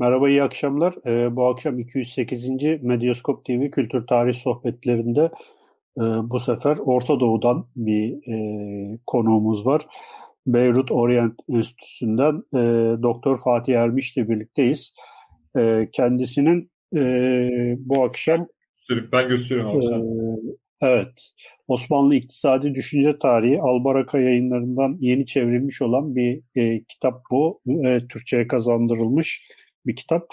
Merhaba, iyi akşamlar. Ee, bu akşam 208. Medyaskop TV Kültür Tarih Sohbetlerinde e, bu sefer Orta Doğu'dan bir e, konuğumuz var. Beyrut Orient Enstitüsü'nden e, Doktor Fatih Ermiş ile birlikteyiz. E, kendisinin e, bu akşam ben gösteriyorum abi. E, evet, Osmanlı İktisadi Düşünce Tarihi Albaraka yayınlarından yeni çevrilmiş olan bir e, kitap bu. E, Türkçe'ye kazandırılmış bir kitap.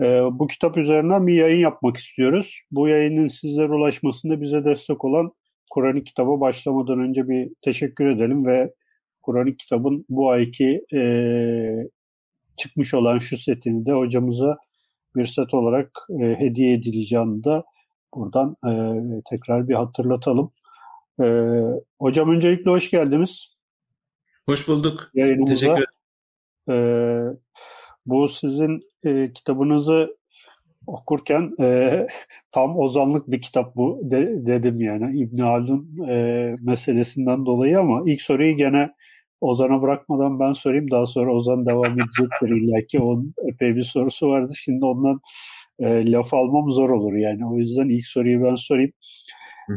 E, bu kitap üzerinden bir yayın yapmak istiyoruz. Bu yayının sizlere ulaşmasında bize destek olan Kur'an-ı Kitab'a başlamadan önce bir teşekkür edelim ve Kur'an-ı Kitab'ın bu ayki e, çıkmış olan şu setini de hocamıza bir set olarak e, hediye edileceğini de buradan e, tekrar bir hatırlatalım. E, hocam öncelikle hoş geldiniz. Hoş bulduk. Yayınımıza. Teşekkür ederim. E, bu sizin e, kitabınızı okurken e, tam ozanlık bir kitap bu de, dedim yani İbn Haldun e, meselesinden dolayı ama ilk soruyu gene Ozan'a bırakmadan ben sorayım. Daha sonra Ozan devam edecektir illa ki. Onun epey bir sorusu vardı. Şimdi ondan e, laf almam zor olur yani. O yüzden ilk soruyu ben sorayım.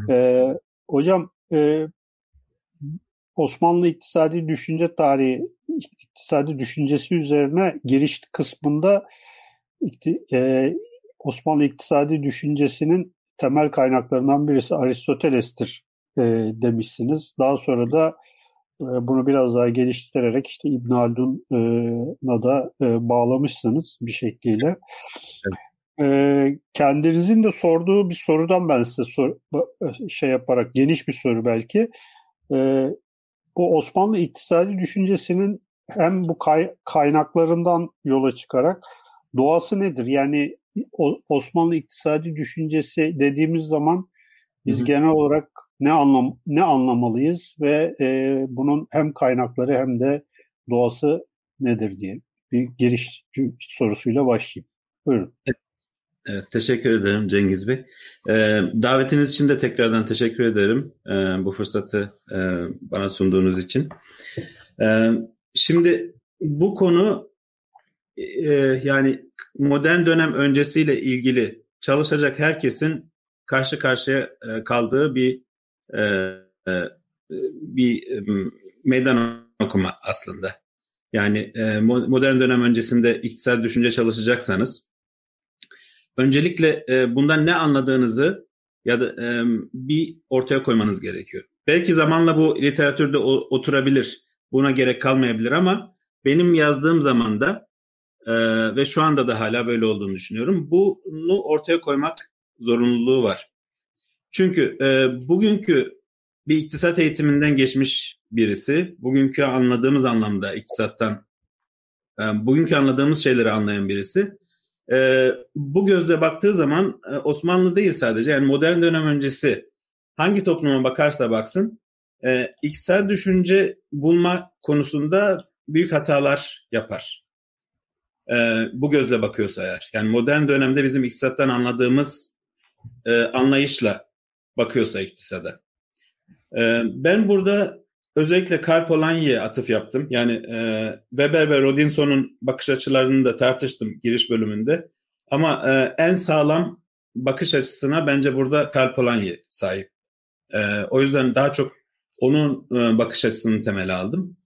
E, hocam e, Osmanlı iktisadi düşünce tarihi iktisadi düşüncesi üzerine giriş kısmında e, Osmanlı iktisadi düşüncesinin temel kaynaklarından birisi Aristoteles'tir e, demişsiniz. Daha sonra da e, bunu biraz daha geliştirerek işte İbn Haldun'a da e, bağlamışsınız bir şekliyle. Evet. E, kendinizin de sorduğu bir sorudan ben size sor, şey yaparak geniş bir soru belki. E, bu Osmanlı iktisadi düşüncesinin hem bu kay, kaynaklarından yola çıkarak doğası nedir? Yani Osmanlı iktisadi düşüncesi dediğimiz zaman biz Hı-hı. genel olarak ne anlam ne anlamalıyız ve e, bunun hem kaynakları hem de doğası nedir diye bir giriş sorusuyla başlayayım. Buyurun. Evet, teşekkür ederim Cengiz Bey. Ee, davetiniz için de tekrardan teşekkür ederim e, bu fırsatı e, bana sunduğunuz için. E, şimdi bu konu e, yani modern dönem öncesiyle ilgili çalışacak herkesin karşı karşıya e, kaldığı bir e, e, bir e, meydan okuma aslında. Yani e, modern dönem öncesinde iktisal düşünce çalışacaksanız öncelikle e, bundan ne anladığınızı ya da e, bir ortaya koymanız gerekiyor. Belki zamanla bu literatürde oturabilir, buna gerek kalmayabilir ama benim yazdığım zamanda e, ve şu anda da hala böyle olduğunu düşünüyorum. Bunu ortaya koymak zorunluluğu var. Çünkü e, bugünkü bir iktisat eğitiminden geçmiş birisi, bugünkü anladığımız anlamda iktisattan, e, bugünkü anladığımız şeyleri anlayan birisi e, bu gözle baktığı zaman e, Osmanlı değil sadece yani modern dönem öncesi hangi topluma bakarsa baksın e, iktisal düşünce bulma konusunda büyük hatalar yapar. E, bu gözle bakıyorsa eğer. Yani modern dönemde bizim iktisattan anladığımız e, anlayışla bakıyorsa iktisada. E, ben burada özellikle Karl Polanyi'ye atıf yaptım. Yani e, Weber ve Rodinson'un bakış açılarını da tartıştım giriş bölümünde. Ama e, en sağlam bakış açısına bence burada Karl Polanyi sahip. E, o yüzden daha çok onun e, bakış açısını temel aldım.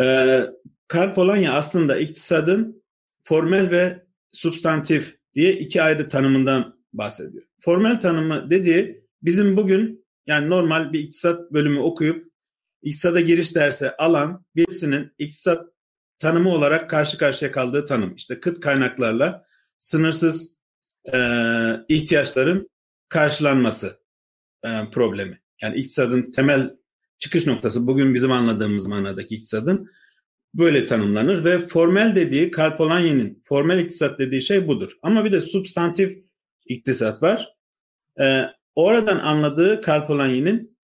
E, Karl Polanyi aslında iktisadın formel ve substantif diye iki ayrı tanımından bahsediyor. Formel tanımı dediği bizim bugün yani normal bir iktisat bölümü okuyup iktisada giriş dersi alan birisinin iktisat tanımı olarak karşı karşıya kaldığı tanım. İşte kıt kaynaklarla sınırsız e, ihtiyaçların karşılanması e, problemi. Yani iktisadın temel çıkış noktası bugün bizim anladığımız manadaki iktisadın böyle tanımlanır ve formel dediği Karl Polanyi'nin formel iktisat dediği şey budur. Ama bir de substantif iktisat var. Ee, oradan anladığı Karl Polanyi'nin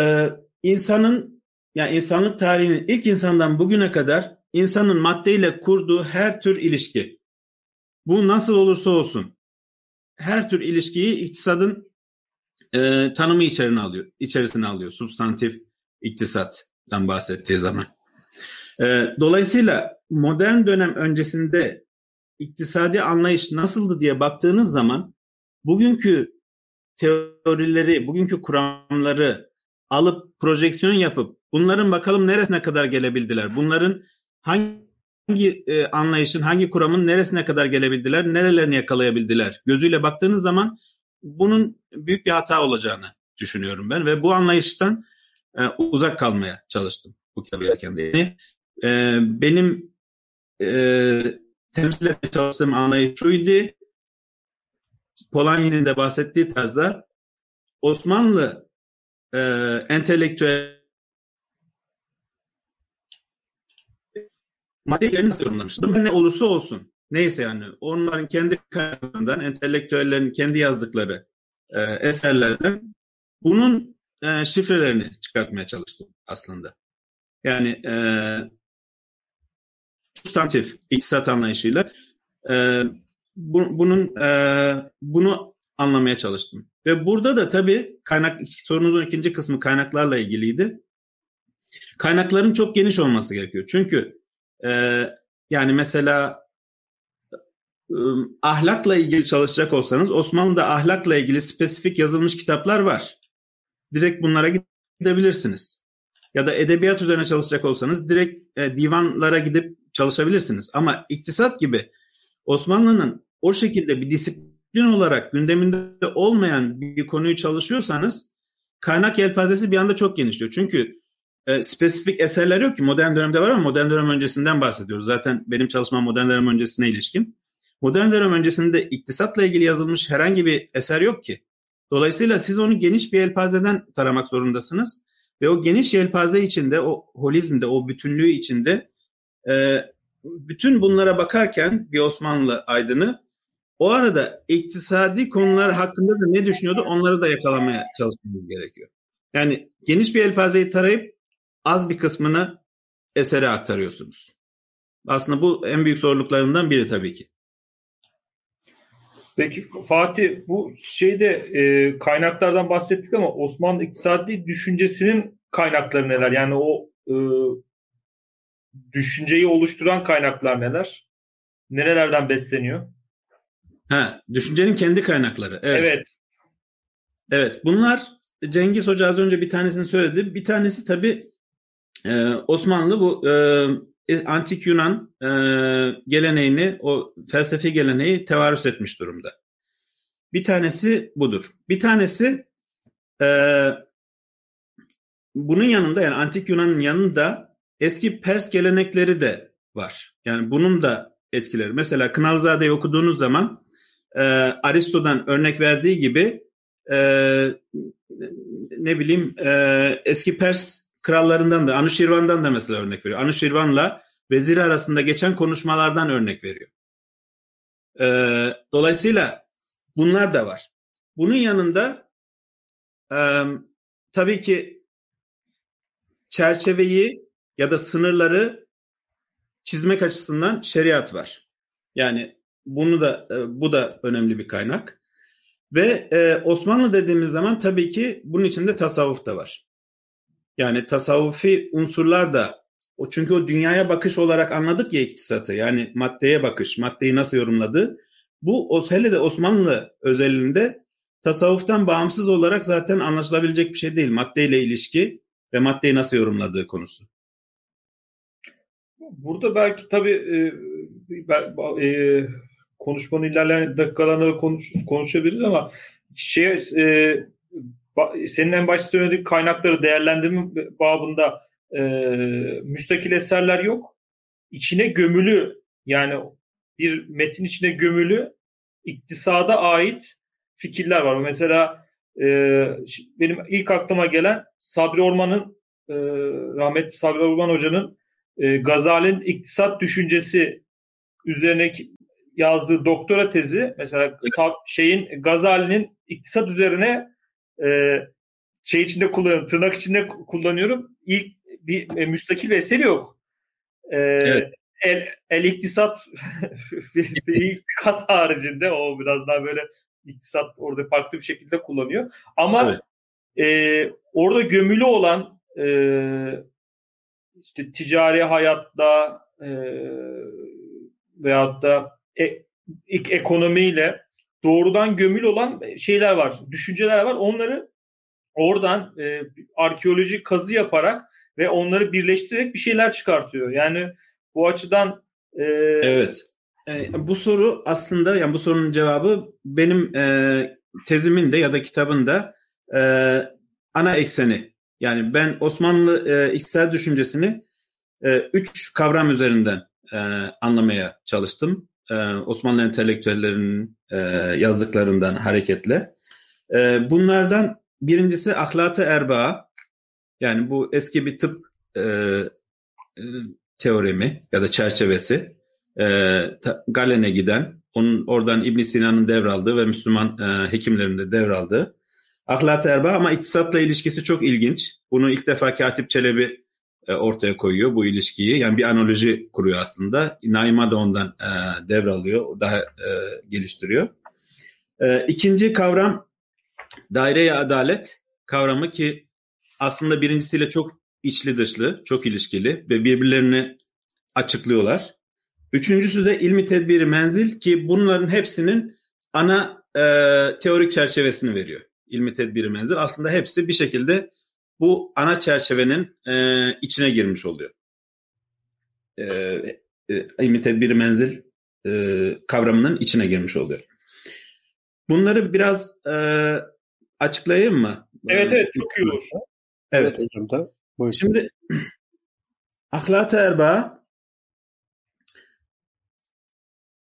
e, insanın yani insanlık tarihinin ilk insandan bugüne kadar insanın maddeyle kurduğu her tür ilişki. Bu nasıl olursa olsun her tür ilişkiyi iktisadın e, tanımı içerisine alıyor. içerisine alıyor. Substantif iktisattan bahsettiği zaman. E, dolayısıyla modern dönem öncesinde iktisadi anlayış nasıldı diye baktığınız zaman bugünkü teorileri, bugünkü kuramları alıp projeksiyon yapıp bunların bakalım neresine kadar gelebildiler? Bunların hangi e, anlayışın, hangi kuramın neresine kadar gelebildiler? Nerelerini yakalayabildiler? Gözüyle baktığınız zaman bunun büyük bir hata olacağını düşünüyorum ben ve bu anlayıştan e, uzak kalmaya çalıştım bu kitabı yazarken. Yani, e, benim e, temsil etmeye çalıştığım anlayış şuydu. Polanyi'nin de bahsettiği tarzda Osmanlı e, entelektüel maddeyi nasıl yorumlamıştır? Ne olursa olsun. Neyse yani onların kendi kaynaklarından, entelektüellerin kendi yazdıkları e, eserlerden bunun e, şifrelerini çıkartmaya çalıştım aslında. Yani e, substantif iktisat anlayışıyla e, bu, bunun e, bunu anlamaya çalıştım. Ve burada da tabii kaynak sorunuzun ikinci kısmı kaynaklarla ilgiliydi. Kaynakların çok geniş olması gerekiyor. Çünkü e, yani mesela e, ahlakla ilgili çalışacak olsanız Osmanlı'da ahlakla ilgili spesifik yazılmış kitaplar var. Direkt bunlara gidebilirsiniz. Ya da edebiyat üzerine çalışacak olsanız direkt e, divanlara gidip çalışabilirsiniz. Ama iktisat gibi Osmanlı'nın o şekilde bir disiplin olarak gündeminde olmayan bir konuyu çalışıyorsanız kaynak yelpazesi bir anda çok genişliyor. Çünkü e, spesifik eserler yok ki modern dönemde var ama modern dönem öncesinden bahsediyoruz. Zaten benim çalışmam modern dönem öncesine ilişkin. Modern dönem öncesinde iktisatla ilgili yazılmış herhangi bir eser yok ki. Dolayısıyla siz onu geniş bir yelpazeden taramak zorundasınız. Ve o geniş yelpaze içinde, o holizmde, o bütünlüğü içinde e, bütün bunlara bakarken bir Osmanlı aydını o arada iktisadi konular hakkında da ne düşünüyordu onları da yakalamaya çalışmamız gerekiyor. Yani geniş bir elpazeyi tarayıp az bir kısmını esere aktarıyorsunuz. Aslında bu en büyük zorluklarından biri tabii ki. Peki Fatih bu şeyde e, kaynaklardan bahsettik ama Osmanlı iktisadi düşüncesinin kaynakları neler? Yani o e, düşünceyi oluşturan kaynaklar neler? Nerelerden besleniyor? Ha, düşüncenin kendi kaynakları. Evet. Evet. Evet. Bunlar Cengiz Hoca az önce bir tanesini söyledi. Bir tanesi tabii e, Osmanlı bu e, antik Yunan e, geleneğini, o felsefi geleneği tevarüs etmiş durumda. Bir tanesi budur. Bir tanesi e, bunun yanında yani antik Yunan'ın yanında eski Pers gelenekleri de var. Yani bunun da etkileri. Mesela Kınalzade'yi okuduğunuz zaman e, Aristo'dan örnek verdiği gibi e, ne bileyim e, eski Pers krallarından da Anuşirvan'dan da mesela örnek veriyor. Anuşirvan'la veziri arasında geçen konuşmalardan örnek veriyor. E, dolayısıyla bunlar da var. Bunun yanında e, tabii ki çerçeveyi ya da sınırları çizmek açısından şeriat var. Yani bunu da e, bu da önemli bir kaynak. Ve e, Osmanlı dediğimiz zaman tabii ki bunun içinde tasavvuf da var. Yani tasavvufi unsurlar da o çünkü o dünyaya bakış olarak anladık ya iktisatı. Yani maddeye bakış, maddeyi nasıl yorumladı. Bu hele de Osmanlı özelinde tasavvuftan bağımsız olarak zaten anlaşılabilecek bir şey değil. Maddeyle ilişki ve maddeyi nasıl yorumladığı konusu. Burada belki tabii e, e, konuşmanın ilerleyen dakikalarında konuş, konuşabiliriz ama şey e, senin en başta söylediğin kaynakları değerlendirme babında e, müstakil eserler yok. İçine gömülü yani bir metin içine gömülü iktisada ait fikirler var. Mesela e, benim ilk aklıma gelen Sabri Orman'ın e, rahmetli Sabri Orman Hoca'nın e, Gazali'nin iktisat düşüncesi üzerine yazdığı doktora tezi mesela şeyin Gazali'nin iktisat üzerine e, şey içinde kullanıyorum, tırnak içinde kullanıyorum. İlk bir e, müstakil bir eseri yok. E, evet. El, el iktisat bir, bir kat haricinde o biraz daha böyle iktisat orada farklı bir şekilde kullanıyor. Ama evet. e, orada gömülü olan e, işte ticari hayatta e, veyahut da ekonomiyle doğrudan gömül olan şeyler var, düşünceler var. Onları oradan e, arkeolojik kazı yaparak ve onları birleştirerek bir şeyler çıkartıyor. Yani bu açıdan e, evet. E, bu soru aslında yani bu sorunun cevabı benim e, tezimin de ya da kitabın da e, ana ekseni. Yani ben Osmanlı e, iktisat düşüncesini e, üç kavram üzerinden e, anlamaya çalıştım. E, Osmanlı entelektüellerinin e, yazdıklarından hareketle. E, bunlardan birincisi ahlakı erbaa. Yani bu eski bir tıp teoremi ya da çerçevesi. Galen'e giden, onun oradan İbn Sina'nın devraldığı ve Müslüman e, hekimlerin de devraldığı. Ahlak erba ama iktisatla ilişkisi çok ilginç. Bunu ilk defa Katip Çelebi ortaya koyuyor bu ilişkiyi. Yani bir analoji kuruyor aslında. Naima da ondan e, devralıyor, daha e, geliştiriyor. E, ikinci kavram daire adalet kavramı ki aslında birincisiyle çok içli dışlı, çok ilişkili ve birbirlerini açıklıyorlar. Üçüncüsü de ilmi tedbiri menzil ki bunların hepsinin ana e, teorik çerçevesini veriyor. İlmi tedbiri menzil aslında hepsi bir şekilde bu ana çerçevenin e, içine girmiş oluyor. E, e, ilmi tedbiri menzil e, kavramının içine girmiş oluyor. Bunları biraz e, açıklayayım mı? Evet evet çok iyi olur. Evet. evet hocam da. Şimdi ahlak-ı erba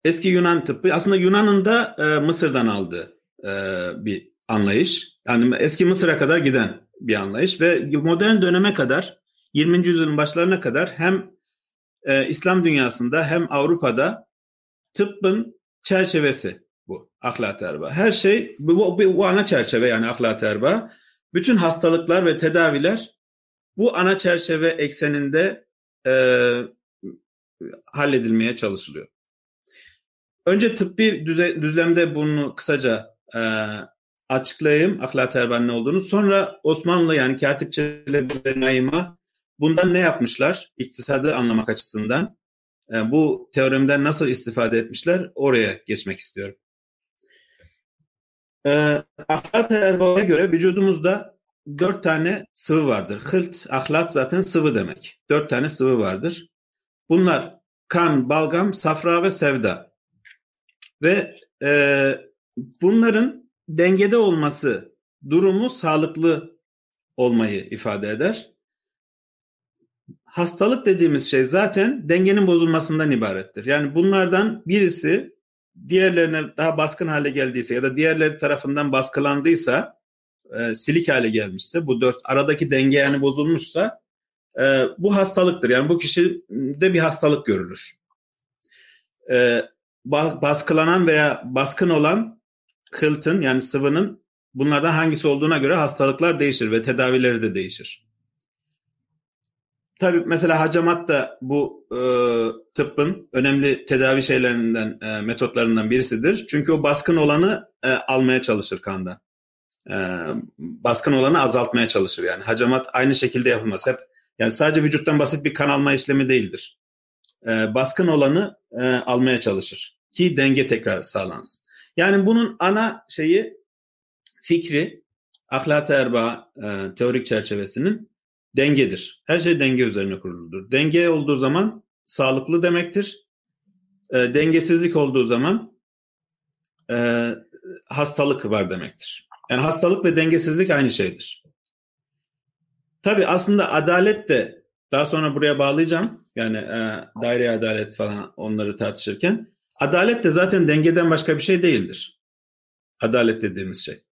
eski Yunan tıbbı aslında Yunan'ın da e, Mısır'dan aldığı e, bir anlayış. Yani eski Mısır'a kadar giden bir anlayış ve modern döneme kadar 20. yüzyılın başlarına kadar hem e, İslam dünyasında hem Avrupa'da tıbbın çerçevesi bu ahlak erba. Her şey bu, bu, bu ana çerçeve yani ahlak erba. Bütün hastalıklar ve tedaviler bu ana çerçeve ekseninde e, halledilmeye çalışılıyor. Önce tıbbi düze, düzlemde bunu kısaca e, açıklayayım ahlak ne olduğunu. Sonra Osmanlı yani Katip Çelebi Naima bundan ne yapmışlar? İktisadı anlamak açısından. E, bu teoremden nasıl istifade etmişler? Oraya geçmek istiyorum. E, ahlak terbiyeye göre vücudumuzda dört tane sıvı vardır. Hılt, ahlak zaten sıvı demek. Dört tane sıvı vardır. Bunlar kan, balgam, safra ve sevda. Ve e, bunların dengede olması durumu sağlıklı olmayı ifade eder. Hastalık dediğimiz şey zaten dengenin bozulmasından ibarettir. Yani bunlardan birisi diğerlerine daha baskın hale geldiyse ya da diğerleri tarafından baskılandıysa, e, silik hale gelmişse, bu dört aradaki denge yani bozulmuşsa e, bu hastalıktır. Yani bu kişide bir hastalık görülür. E, baskılanan veya baskın olan kıltın yani sıvının bunlardan hangisi olduğuna göre hastalıklar değişir ve tedavileri de değişir. Tabii mesela hacamat da bu e, tıbbın önemli tedavi şeylerinden, e, metotlarından birisidir. Çünkü o baskın olanı e, almaya çalışır kandan. E, baskın olanı azaltmaya çalışır yani. Hacamat aynı şekilde yapılmaz. Hep yani sadece vücuttan basit bir kan alma işlemi değildir. E, baskın olanı e, almaya çalışır ki denge tekrar sağlansın. Yani bunun ana şeyi fikri ahlak erba e, teorik çerçevesinin dengedir. Her şey denge üzerine kuruludur. Denge olduğu zaman sağlıklı demektir. E, dengesizlik olduğu zaman e, hastalık var demektir. Yani hastalık ve dengesizlik aynı şeydir. Tabi aslında adalet de daha sonra buraya bağlayacağım. Yani e, daire adalet falan onları tartışırken. Adalet de zaten dengeden başka bir şey değildir. Adalet dediğimiz şey.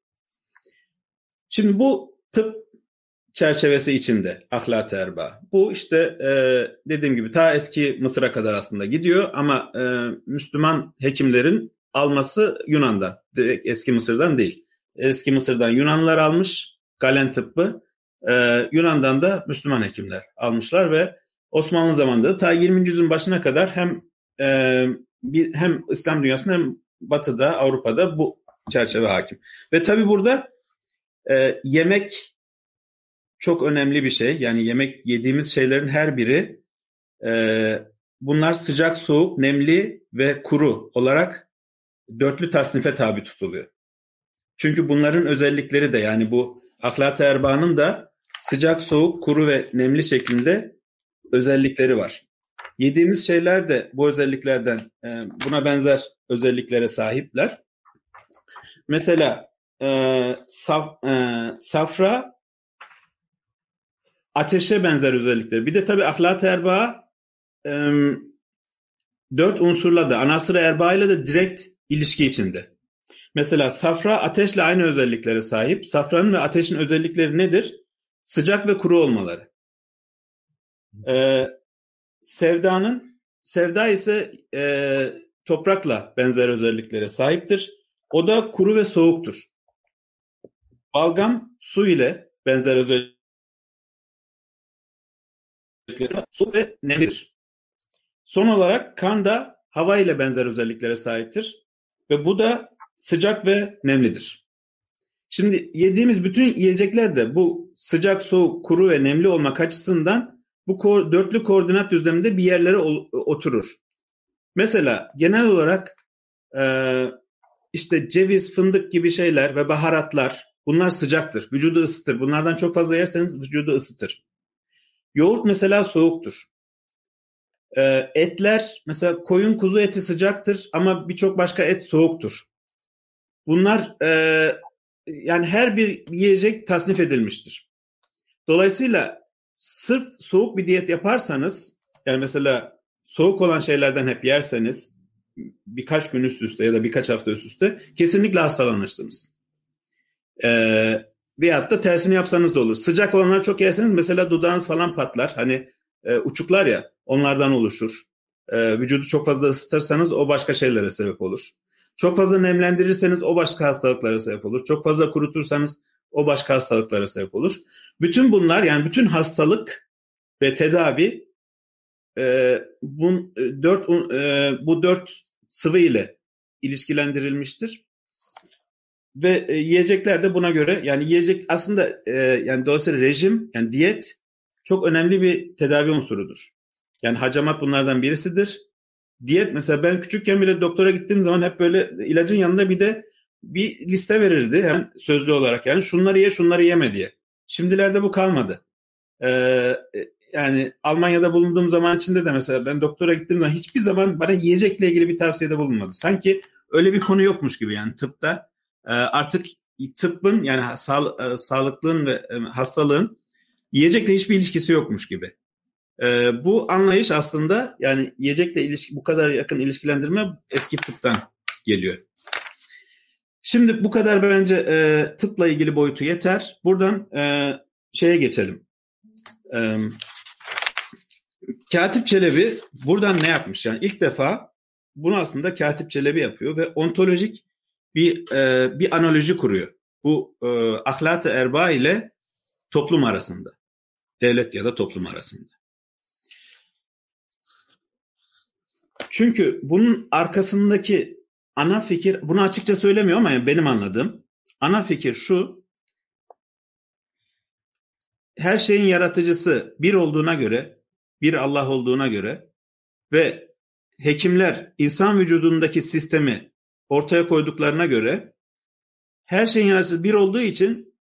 Şimdi bu tıp çerçevesi içinde ahlak erba. Bu işte e, dediğim gibi ta eski Mısır'a kadar aslında gidiyor ama e, Müslüman hekimlerin alması Yunan'dan. Direkt eski Mısır'dan değil. Eski Mısır'dan Yunanlılar almış Galen tıbbı. E, Yunan'dan da Müslüman hekimler almışlar ve Osmanlı zamanında ta 20. yüzyılın başına kadar hem e, bir, hem İslam dünyasında hem Batı'da, Avrupa'da bu çerçeve hakim. Ve tabi burada e, yemek çok önemli bir şey. Yani yemek yediğimiz şeylerin her biri e, bunlar sıcak, soğuk, nemli ve kuru olarak dörtlü tasnife tabi tutuluyor. Çünkü bunların özellikleri de yani bu ahlat-ı erbanın da sıcak, soğuk, kuru ve nemli şeklinde özellikleri var. Yediğimiz şeyler de bu özelliklerden e, buna benzer özelliklere sahipler. Mesela e, saf, e, safra ateşe benzer özellikleri. Bir de tabii ahlat-ı erbaa e, dört unsurla da anasır-ı erbaa ile de direkt ilişki içinde. Mesela safra ateşle aynı özelliklere sahip. Safranın ve ateşin özellikleri nedir? Sıcak ve kuru olmaları. Ee, sevdanın sevda ise e, toprakla benzer özelliklere sahiptir. O da kuru ve soğuktur. Balgam su ile benzer özelliklere su ve nemlidir. Son olarak kan da hava ile benzer özelliklere sahiptir. Ve bu da sıcak ve nemlidir. Şimdi yediğimiz bütün yiyecekler de bu sıcak, soğuk, kuru ve nemli olmak açısından bu ko dörtlü koordinat düzleminde bir yerlere oturur. Mesela genel olarak e, işte ceviz, fındık gibi şeyler ve baharatlar bunlar sıcaktır. Vücudu ısıtır. Bunlardan çok fazla yerseniz vücudu ısıtır. Yoğurt mesela soğuktur. E, etler mesela koyun kuzu eti sıcaktır ama birçok başka et soğuktur. Bunlar e, yani her bir yiyecek tasnif edilmiştir. Dolayısıyla sırf soğuk bir diyet yaparsanız yani mesela soğuk olan şeylerden hep yerseniz birkaç gün üst üste ya da birkaç hafta üst üste kesinlikle hastalanırsınız. Ee, veyahut da tersini yapsanız da olur. Sıcak olanları çok yerseniz mesela dudağınız falan patlar. Hani e, uçuklar ya onlardan oluşur. E, vücudu çok fazla ısıtırsanız o başka şeylere sebep olur. Çok fazla nemlendirirseniz o başka hastalıklara sebep olur. Çok fazla kurutursanız o başka hastalıklara sebep olur. Bütün bunlar yani bütün hastalık ve tedavi e, bu, dört, e, bu dört sıvı ile ilişkilendirilmiştir. Ve e, yiyecekler de buna göre yani yiyecek aslında e, yani dolayısıyla rejim yani diyet çok önemli bir tedavi unsurudur. Yani hacamat bunlardan birisidir diyet mesela ben küçükken bile doktora gittiğim zaman hep böyle ilacın yanında bir de bir liste verirdi hem sözlü olarak yani şunları ye şunları yeme diye. Şimdilerde bu kalmadı. Ee, yani Almanya'da bulunduğum zaman içinde de mesela ben doktora gittiğim zaman hiçbir zaman bana yiyecekle ilgili bir tavsiyede bulunmadı. Sanki öyle bir konu yokmuş gibi yani tıpta e, artık tıbbın yani sağ, e, sağlıklığın ve e, hastalığın yiyecekle hiçbir ilişkisi yokmuş gibi. E, bu anlayış aslında yani yiyecekle ilişki bu kadar yakın ilişkilendirme eski tıptan geliyor. Şimdi bu kadar bence e, tıpla ilgili boyutu yeter. Buradan e, şeye geçelim. E, Katip Çelebi buradan ne yapmış? Yani ilk defa bunu aslında Katip Çelebi yapıyor ve ontolojik bir e, bir analoji kuruyor. Bu e, ahlak-ı erba ile toplum arasında. Devlet ya da toplum arasında. Çünkü bunun arkasındaki ana fikir, bunu açıkça söylemiyor ama benim anladığım ana fikir şu. Her şeyin yaratıcısı bir olduğuna göre, bir Allah olduğuna göre ve hekimler insan vücudundaki sistemi ortaya koyduklarına göre her şeyin yaratıcısı bir olduğu için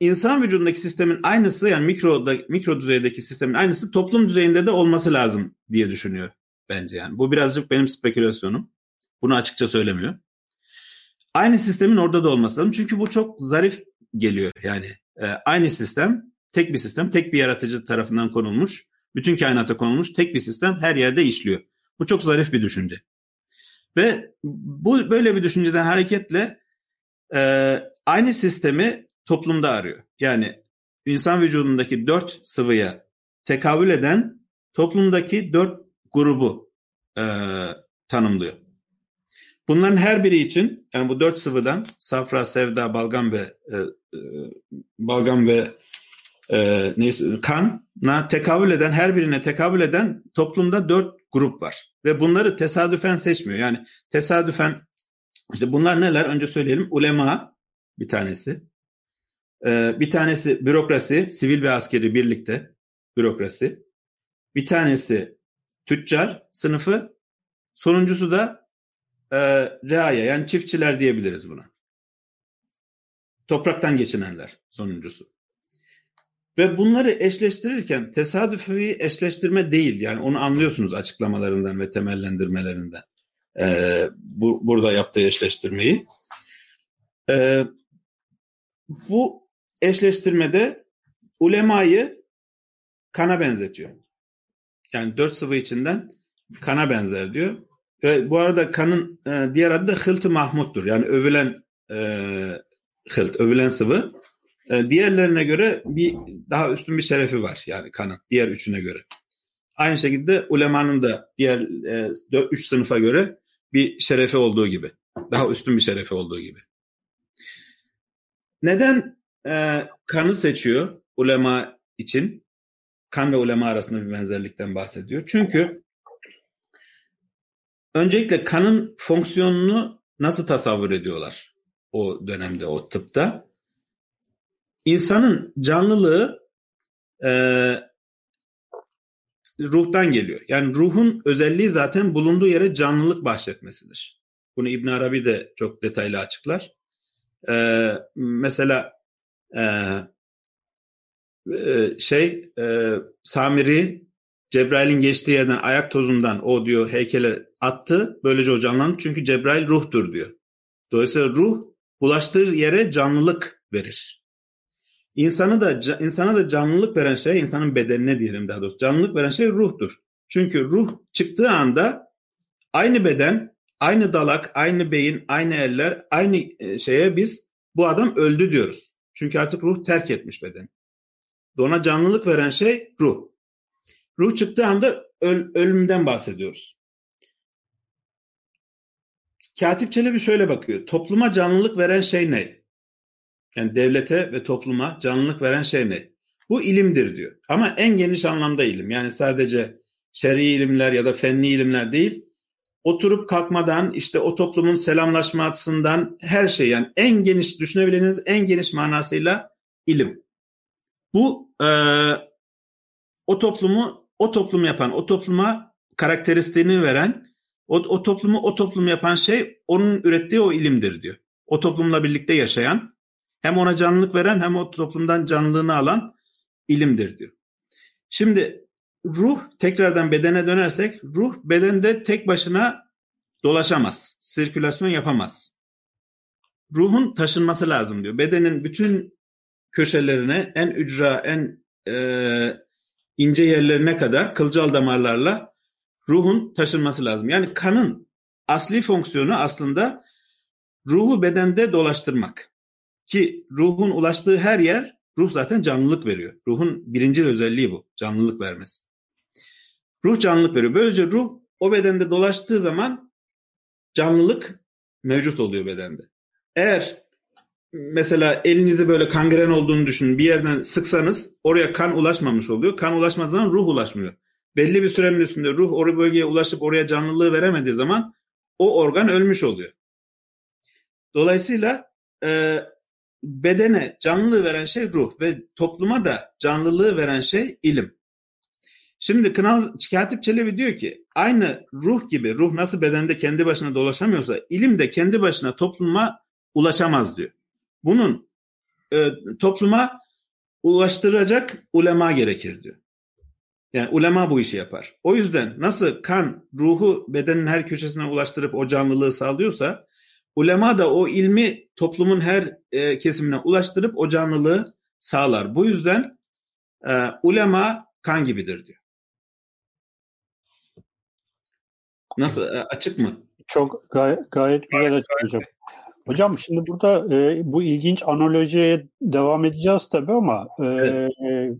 insan vücudundaki sistemin aynısı yani mikro, mikro düzeydeki sistemin aynısı toplum düzeyinde de olması lazım diye düşünüyor bence yani. Bu birazcık benim spekülasyonum. Bunu açıkça söylemiyor. Aynı sistemin orada da olması lazım. Çünkü bu çok zarif geliyor yani. E, aynı sistem, tek bir sistem, tek bir yaratıcı tarafından konulmuş, bütün kainata konulmuş tek bir sistem her yerde işliyor. Bu çok zarif bir düşünce. Ve bu böyle bir düşünceden hareketle e, aynı sistemi toplumda arıyor. Yani insan vücudundaki dört sıvıya tekabül eden toplumdaki dört grubu e, tanımlıyor. Bunların her biri için yani bu dört sıvıdan safra, sevda, balgam ve e, e, balgam ve e, neyse, kana tekabül eden her birine tekabül eden toplumda dört grup var ve bunları tesadüfen seçmiyor. Yani tesadüfen işte bunlar neler? Önce söyleyelim. Ulema bir tanesi. Ee, bir tanesi bürokrasi, sivil ve askeri birlikte bürokrasi. Bir tanesi tüccar sınıfı, sonuncusu da e, reaya yani çiftçiler diyebiliriz buna. Topraktan geçinenler sonuncusu. Ve bunları eşleştirirken tesadüfi eşleştirme değil. Yani onu anlıyorsunuz açıklamalarından ve temellendirmelerinden. Ee, bu, burada yaptığı eşleştirmeyi. Ee, bu eşleştirmede ulemayı kana benzetiyor. Yani dört sıvı içinden kana benzer diyor. Ve bu arada kanın e, diğer adı da hıltı mahmuttur. Yani övülen e, hılt, övülen sıvı. E, diğerlerine göre bir daha üstün bir şerefi var yani kanın. Diğer üçüne göre. Aynı şekilde ulemanın da diğer e, üç sınıfa göre bir şerefi olduğu gibi. Daha üstün bir şerefi olduğu gibi. Neden e, kanı seçiyor ulema için? Kan ve ulema arasında bir benzerlikten bahsediyor. Çünkü öncelikle kanın fonksiyonunu nasıl tasavvur ediyorlar o dönemde, o tıpta? İnsanın canlılığı e, ruhtan geliyor. Yani ruhun özelliği zaten bulunduğu yere canlılık bahşetmesidir. Bunu İbn Arabi de çok detaylı açıklar. Ee, mesela e, e, şey e, Samiri Cebrail'in geçtiği yerden ayak tozundan o diyor heykele attı. Böylece o canlandı. Çünkü Cebrail ruhtur diyor. Dolayısıyla ruh ulaştığı yere canlılık verir. İnsanı da insana da canlılık veren şey, insanın bedenine diyelim daha doğrusu. Canlılık veren şey ruhtur. Çünkü ruh çıktığı anda aynı beden, aynı dalak, aynı beyin, aynı eller, aynı e, şeye biz bu adam öldü diyoruz. Çünkü artık ruh terk etmiş beden. Ona canlılık veren şey ruh. Ruh çıktığı anda öl, ölümden bahsediyoruz. Katip Çelebi şöyle bakıyor. Topluma canlılık veren şey ne? Yani devlete ve topluma canlılık veren şey ne? Bu ilimdir diyor. Ama en geniş anlamda ilim. Yani sadece şer'i ilimler ya da fenli ilimler değil. Oturup kalkmadan işte o toplumun selamlaşmasından her şey yani en geniş düşünebileceğiniz en geniş manasıyla ilim. Bu e, o toplumu o toplum yapan, o topluma karakteristiğini veren, o, o toplumu o toplum yapan şey onun ürettiği o ilimdir diyor. O toplumla birlikte yaşayan hem ona canlılık veren hem o toplumdan canlılığını alan ilimdir diyor. Şimdi ruh tekrardan bedene dönersek ruh bedende tek başına dolaşamaz. Sirkülasyon yapamaz. Ruhun taşınması lazım diyor. Bedenin bütün köşelerine en ücra en e, ince yerlerine kadar kılcal damarlarla ruhun taşınması lazım. Yani kanın asli fonksiyonu aslında ruhu bedende dolaştırmak. Ki ruhun ulaştığı her yer ruh zaten canlılık veriyor. Ruhun birinci özelliği bu. Canlılık vermesi. Ruh canlılık veriyor. Böylece ruh o bedende dolaştığı zaman canlılık mevcut oluyor bedende. Eğer mesela elinizi böyle kangren olduğunu düşünün. Bir yerden sıksanız oraya kan ulaşmamış oluyor. Kan ulaşmadığı zaman ruh ulaşmıyor. Belli bir sürenin üstünde ruh o bölgeye ulaşıp oraya canlılığı veremediği zaman o organ ölmüş oluyor. Dolayısıyla e, bedene canlılığı veren şey ruh ve topluma da canlılığı veren şey ilim. Şimdi Kınal Katip Çelebi diyor ki aynı ruh gibi ruh nasıl bedende kendi başına dolaşamıyorsa ilim de kendi başına topluma ulaşamaz diyor. Bunun e, topluma ulaştıracak ulema gerekir diyor. Yani ulema bu işi yapar. O yüzden nasıl kan ruhu bedenin her köşesine ulaştırıp o canlılığı sağlıyorsa Ulema da o ilmi toplumun her e, kesimine ulaştırıp o canlılığı sağlar. Bu yüzden e, ulema kan gibidir diyor. Nasıl e, açık mı? Çok gay- gayet güzel açık hocam. Hocam şimdi burada e, bu ilginç analojiye devam edeceğiz tabii ama e, evet.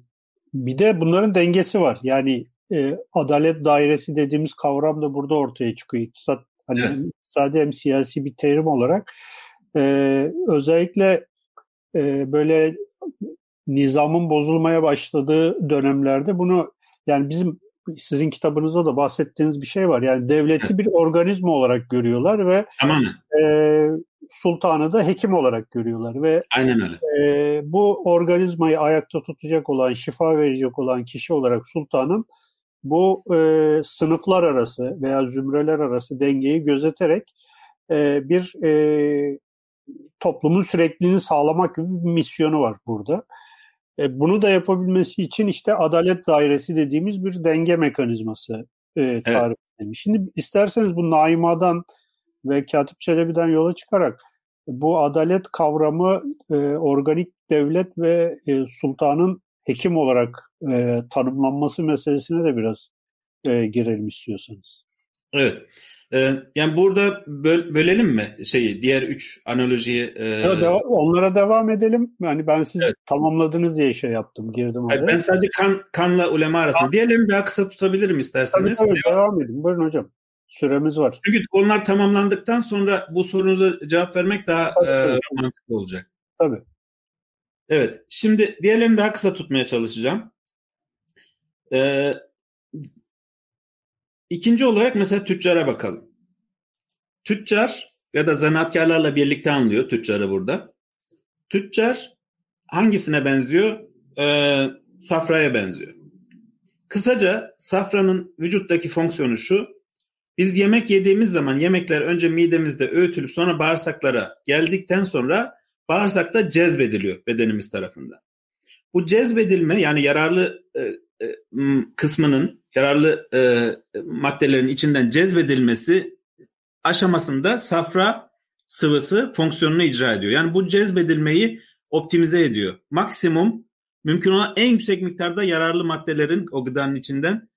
bir de bunların dengesi var. Yani e, adalet dairesi dediğimiz kavram da burada ortaya çıkıyor. İktisat Hani evet. iktisadi hem siyasi bir terim olarak e, özellikle e, böyle nizamın bozulmaya başladığı dönemlerde bunu yani bizim sizin kitabınızda da bahsettiğiniz bir şey var. Yani devleti bir organizma olarak görüyorlar ve tamam. e, sultanı da hekim olarak görüyorlar ve Aynen öyle. E, bu organizmayı ayakta tutacak olan, şifa verecek olan kişi olarak sultanın bu e, sınıflar arası veya zümreler arası dengeyi gözeterek e, bir e, toplumun sürekliliğini sağlamak gibi bir misyonu var burada. E, bunu da yapabilmesi için işte adalet dairesi dediğimiz bir denge mekanizması e, tarif evet. Şimdi isterseniz bu Naima'dan ve Katip Çelebi'den yola çıkarak bu adalet kavramı e, organik devlet ve e, sultanın hekim olarak e, tanımlanması meselesine de biraz e, girelim istiyorsanız. Evet. Ee, yani burada böl, bölelim mi şeyi diğer üç analojiyi? E... Evet, deva- onlara devam edelim. Yani ben siz evet. tamamladınız diye şey yaptım, girdim oraya. Ben sadece kan, kanla ulema arasında. Kan. Diğerlerini daha kısa tutabilirim isterseniz. Tabii, tabii devam edin. Buyurun hocam. Süremiz var. Çünkü onlar tamamlandıktan sonra bu sorunuza cevap vermek daha tabii, e, tabii. mantıklı olacak. Tabii. Evet. Şimdi diğerlerini daha kısa tutmaya çalışacağım. Ee, ikinci olarak mesela tüccara bakalım. Tüccar ya da zanaatkarlarla birlikte anlıyor tüccarı burada. Tüccar hangisine benziyor? Ee, safraya benziyor. Kısaca safranın vücuttaki fonksiyonu şu. Biz yemek yediğimiz zaman yemekler önce midemizde öğütülüp sonra bağırsaklara geldikten sonra bağırsakta cezbediliyor bedenimiz tarafından. Bu cezbedilme yani yararlı e, e, kısmının, yararlı e, maddelerin içinden cezbedilmesi aşamasında safra sıvısı fonksiyonunu icra ediyor. Yani bu cezbedilmeyi optimize ediyor. Maksimum mümkün olan en yüksek miktarda yararlı maddelerin o gıdanın içinden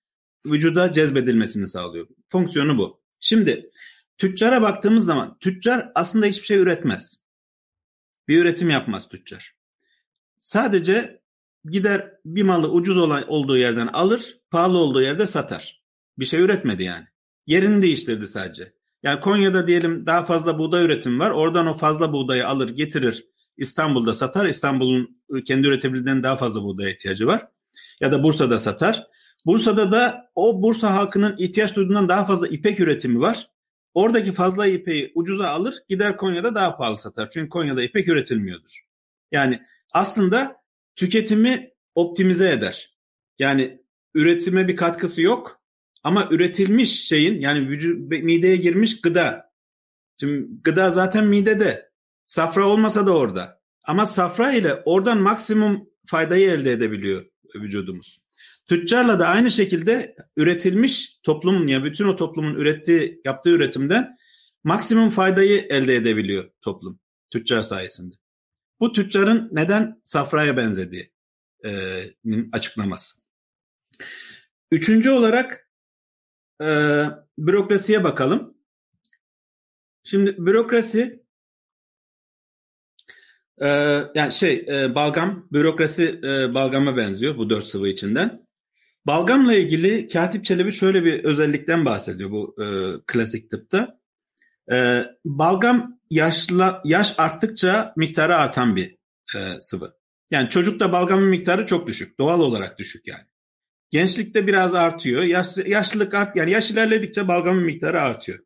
vücuda cezbedilmesini sağlıyor. Fonksiyonu bu. Şimdi tüccara baktığımız zaman tüccar aslında hiçbir şey üretmez. Bir üretim yapmaz tüccar. Sadece gider bir malı ucuz olan, olduğu yerden alır, pahalı olduğu yerde satar. Bir şey üretmedi yani. Yerini değiştirdi sadece. Yani Konya'da diyelim daha fazla buğday üretimi var. Oradan o fazla buğdayı alır getirir İstanbul'da satar. İstanbul'un kendi üretebildiğinden daha fazla buğdaya ihtiyacı var. Ya da Bursa'da satar. Bursa'da da o Bursa halkının ihtiyaç duyduğundan daha fazla ipek üretimi var. Oradaki fazla ipeği ucuza alır gider Konya'da daha pahalı satar. Çünkü Konya'da ipek üretilmiyordur. Yani aslında tüketimi optimize eder. Yani üretime bir katkısı yok ama üretilmiş şeyin yani vücut, mideye girmiş gıda. Şimdi gıda zaten midede. Safra olmasa da orada. Ama safra ile oradan maksimum faydayı elde edebiliyor vücudumuz. Tüccarla da aynı şekilde üretilmiş toplumun ya bütün o toplumun ürettiği yaptığı üretimden maksimum faydayı elde edebiliyor toplum tüccar sayesinde. Bu tüccarın neden safraya benzediği e, açıklaması. Üçüncü olarak e, bürokrasiye bakalım. Şimdi bürokrasi e, yani şey e, balgam bürokrasi e, balgama benziyor bu dört sıvı içinden. Balgamla ilgili Katip Çelebi şöyle bir özellikten bahsediyor bu e, klasik tıpta. E, balgam yaşla, yaş arttıkça miktarı artan bir e, sıvı. Yani çocukta balgamın miktarı çok düşük. Doğal olarak düşük yani. Gençlikte biraz artıyor. Yaş, yaşlılık art yani yaş ilerledikçe balgamın miktarı artıyor.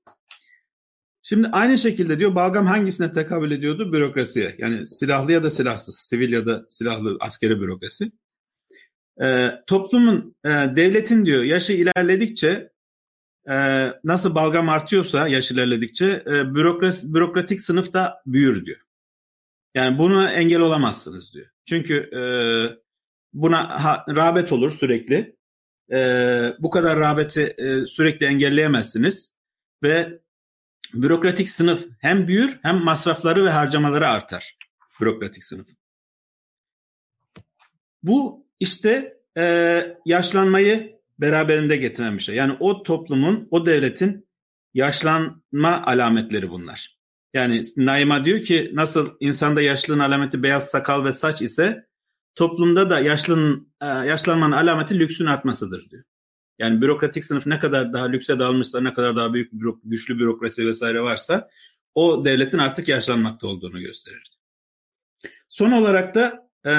Şimdi aynı şekilde diyor balgam hangisine tekabül ediyordu? Bürokrasiye. Yani silahlı ya da silahsız, sivil ya da silahlı askeri bürokrasi. Ee, toplumun, e, devletin diyor yaşı ilerledikçe e, nasıl balgam artıyorsa yaş ilerledikçe e, bürokrasi, bürokratik sınıf da büyür diyor. Yani bunu engel olamazsınız diyor. Çünkü e, buna ha, rağbet olur sürekli. E, bu kadar rağbeti e, sürekli engelleyemezsiniz ve bürokratik sınıf hem büyür hem masrafları ve harcamaları artar. Bürokratik sınıf. Bu işte e, yaşlanmayı beraberinde getiren bir şey. Yani o toplumun, o devletin yaşlanma alametleri bunlar. Yani Naima diyor ki nasıl insanda yaşlılığın alameti beyaz sakal ve saç ise toplumda da yaşlının, e, yaşlanmanın alameti lüksün artmasıdır diyor. Yani bürokratik sınıf ne kadar daha lükse dalmışsa, ne kadar daha büyük güçlü bürokrasi vesaire varsa o devletin artık yaşlanmakta olduğunu gösterir. Son olarak da e,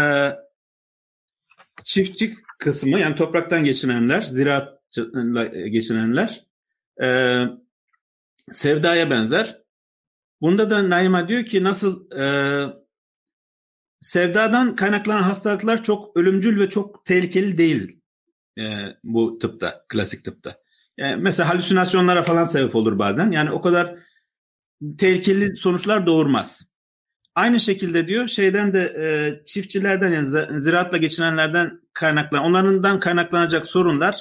çiftçi kısmı yani topraktan geçinenler, ziraatla geçinenler e, sevdaya benzer. Bunda da Naima diyor ki nasıl e, sevdadan kaynaklanan hastalıklar çok ölümcül ve çok tehlikeli değil e, bu tıpta, klasik tıpta. Yani mesela halüsinasyonlara falan sebep olur bazen. Yani o kadar tehlikeli sonuçlar doğurmaz. Aynı şekilde diyor şeyden de e, çiftçilerden yani ziraatla geçinenlerden kaynaklanan onlardan kaynaklanacak sorunlar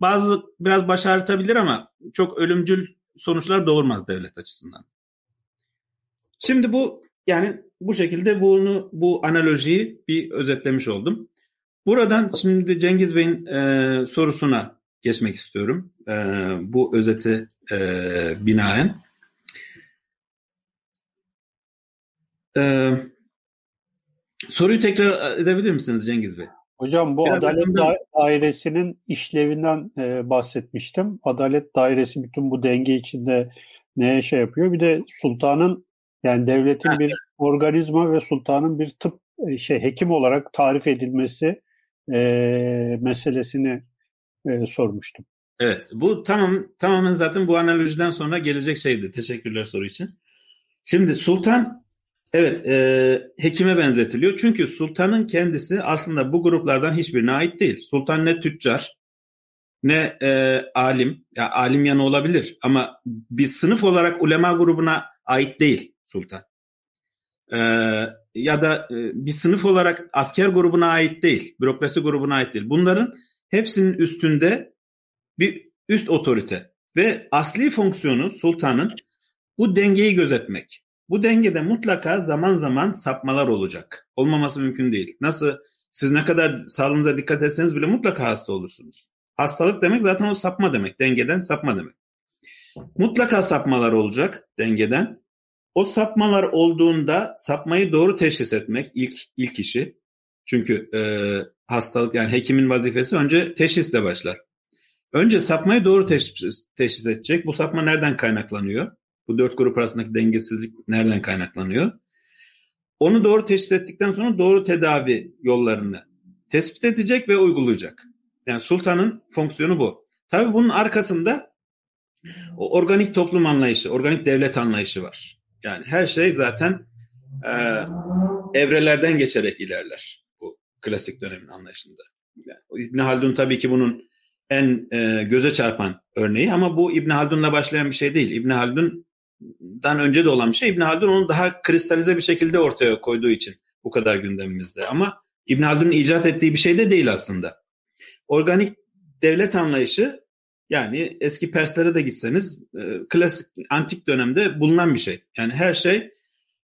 bazı biraz baş ağrıtabilir ama çok ölümcül sonuçlar doğurmaz devlet açısından. Şimdi bu yani bu şekilde bunu bu analojiyi bir özetlemiş oldum. Buradan şimdi Cengiz Bey'in e, sorusuna geçmek istiyorum. E, bu özeti e, binaen. E, soruyu tekrar edebilir misiniz Cengiz Bey? Hocam bu Biraz Adalet da... Dairesi'nin işlevinden e, bahsetmiştim. Adalet Dairesi bütün bu denge içinde neye şey yapıyor? Bir de sultanın yani devletin bir organizma ve sultanın bir tıp e, şey hekim olarak tarif edilmesi e, meselesini e, sormuştum. Evet, bu tamam tamamen zaten bu analojiden sonra gelecek şeydi. Teşekkürler soru için. Şimdi sultan evet e, hekime benzetiliyor. Çünkü sultanın kendisi aslında bu gruplardan hiçbirine ait değil. Sultan ne tüccar ne e, alim, ya alim yanı olabilir ama bir sınıf olarak ulema grubuna ait değil sultan. E, ya da e, bir sınıf olarak asker grubuna ait değil, bürokrasi grubuna ait değil. Bunların hepsinin üstünde bir üst otorite ve asli fonksiyonu sultanın bu dengeyi gözetmek. Bu dengede mutlaka zaman zaman sapmalar olacak. Olmaması mümkün değil. Nasıl siz ne kadar sağlığınıza dikkat etseniz bile mutlaka hasta olursunuz. Hastalık demek zaten o sapma demek. Dengeden sapma demek. Mutlaka sapmalar olacak dengeden. O sapmalar olduğunda sapmayı doğru teşhis etmek ilk ilk işi. Çünkü e, hastalık yani hekimin vazifesi önce teşhisle başlar. Önce sapmayı doğru teşhis, teşhis edecek. Bu sapma nereden kaynaklanıyor? Bu dört grup arasındaki dengesizlik nereden kaynaklanıyor? Onu doğru teşhis ettikten sonra doğru tedavi yollarını tespit edecek ve uygulayacak. Yani sultanın fonksiyonu bu. Tabii bunun arkasında o organik toplum anlayışı, organik devlet anlayışı var. Yani her şey zaten e, evrelerden geçerek ilerler bu klasik dönemin anlayışında. Yani, İbn Haldun tabii ki bunun en e, göze çarpan örneği ama bu İbn Haldun'la başlayan bir şey değil. İbn Haldun'dan önce de olan bir şey. İbn Haldun onu daha kristalize bir şekilde ortaya koyduğu için bu kadar gündemimizde. Ama İbn Haldun'un icat ettiği bir şey de değil aslında. Organik devlet anlayışı yani eski Perslere de gitseniz e, klasik antik dönemde bulunan bir şey. Yani her şey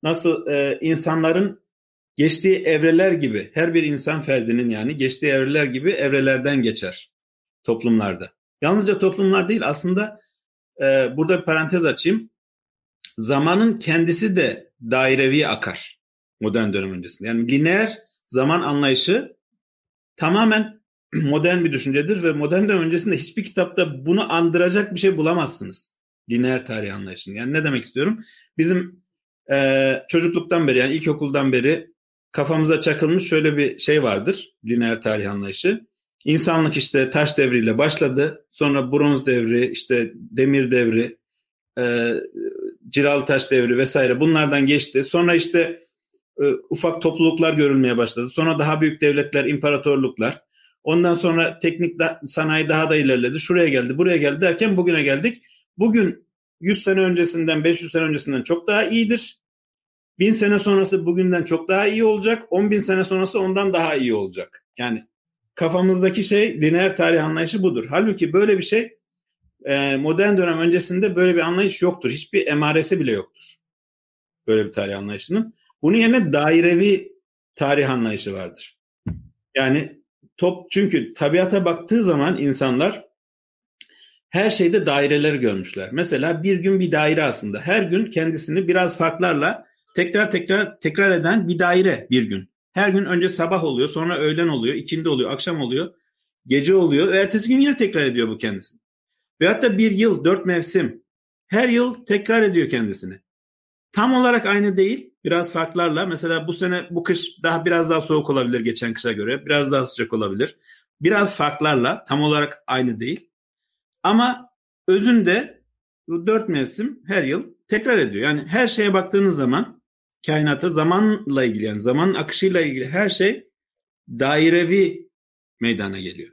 nasıl e, insanların geçtiği evreler gibi her bir insan ferdinin yani geçtiği evreler gibi evrelerden geçer toplumlarda. Yalnızca toplumlar değil aslında e, burada bir parantez açayım. Zamanın kendisi de dairevi akar modern dönem öncesinde. Yani lineer zaman anlayışı tamamen modern bir düşüncedir ve modern dönem öncesinde hiçbir kitapta bunu andıracak bir şey bulamazsınız. Lineer tarih anlayışını. Yani ne demek istiyorum? Bizim e, çocukluktan beri yani ilkokuldan beri kafamıza çakılmış şöyle bir şey vardır. Lineer tarih anlayışı. İnsanlık işte taş devriyle başladı. Sonra bronz devri, işte demir devri, e, ciral taş devri vesaire bunlardan geçti. Sonra işte e, ufak topluluklar görülmeye başladı. Sonra daha büyük devletler, imparatorluklar. Ondan sonra teknik da, sanayi daha da ilerledi. Şuraya geldi, buraya geldi derken bugüne geldik. Bugün 100 sene öncesinden, 500 sene öncesinden çok daha iyidir. 1000 sene sonrası bugünden çok daha iyi olacak. 10 bin sene sonrası ondan daha iyi olacak. Yani kafamızdaki şey lineer tarih anlayışı budur. Halbuki böyle bir şey e, modern dönem öncesinde böyle bir anlayış yoktur. Hiçbir emaresi bile yoktur. Böyle bir tarih anlayışının. Bunun yerine dairevi tarih anlayışı vardır. Yani top çünkü tabiata baktığı zaman insanlar her şeyde daireler görmüşler. Mesela bir gün bir daire aslında. Her gün kendisini biraz farklarla tekrar tekrar tekrar eden bir daire bir gün. Her gün önce sabah oluyor, sonra öğlen oluyor, ikindi oluyor, akşam oluyor, gece oluyor. Ertesi gün yine tekrar ediyor bu kendisini. Ve hatta bir yıl, dört mevsim. Her yıl tekrar ediyor kendisini. Tam olarak aynı değil, biraz farklarla. Mesela bu sene, bu kış daha biraz daha soğuk olabilir geçen kışa göre. Biraz daha sıcak olabilir. Biraz farklarla, tam olarak aynı değil. Ama özünde bu dört mevsim her yıl tekrar ediyor. Yani her şeye baktığınız zaman kainata zamanla ilgili yani zaman akışıyla ilgili her şey dairevi meydana geliyor.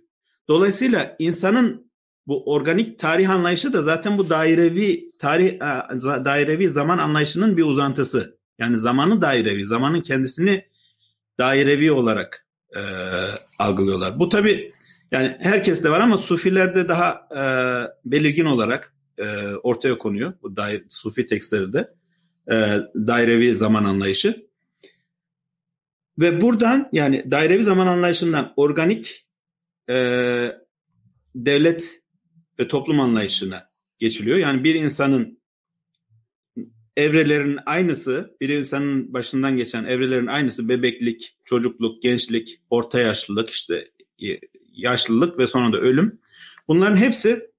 Dolayısıyla insanın bu organik tarih anlayışı da zaten bu dairevi tarih e, dairevi zaman anlayışının bir uzantısı. Yani zamanı dairevi, zamanın kendisini dairevi olarak e, algılıyorlar. Bu tabi yani herkeste var ama sufilerde daha e, belirgin olarak e, ortaya konuyor. Bu dair, sufi tekstlerde e, dairevi zaman anlayışı. Ve buradan yani dairevi zaman anlayışından organik e, devlet ve toplum anlayışına geçiliyor. Yani bir insanın evrelerin aynısı, bir insanın başından geçen evrelerin aynısı bebeklik, çocukluk, gençlik, orta yaşlılık, işte yaşlılık ve sonra da ölüm. Bunların hepsi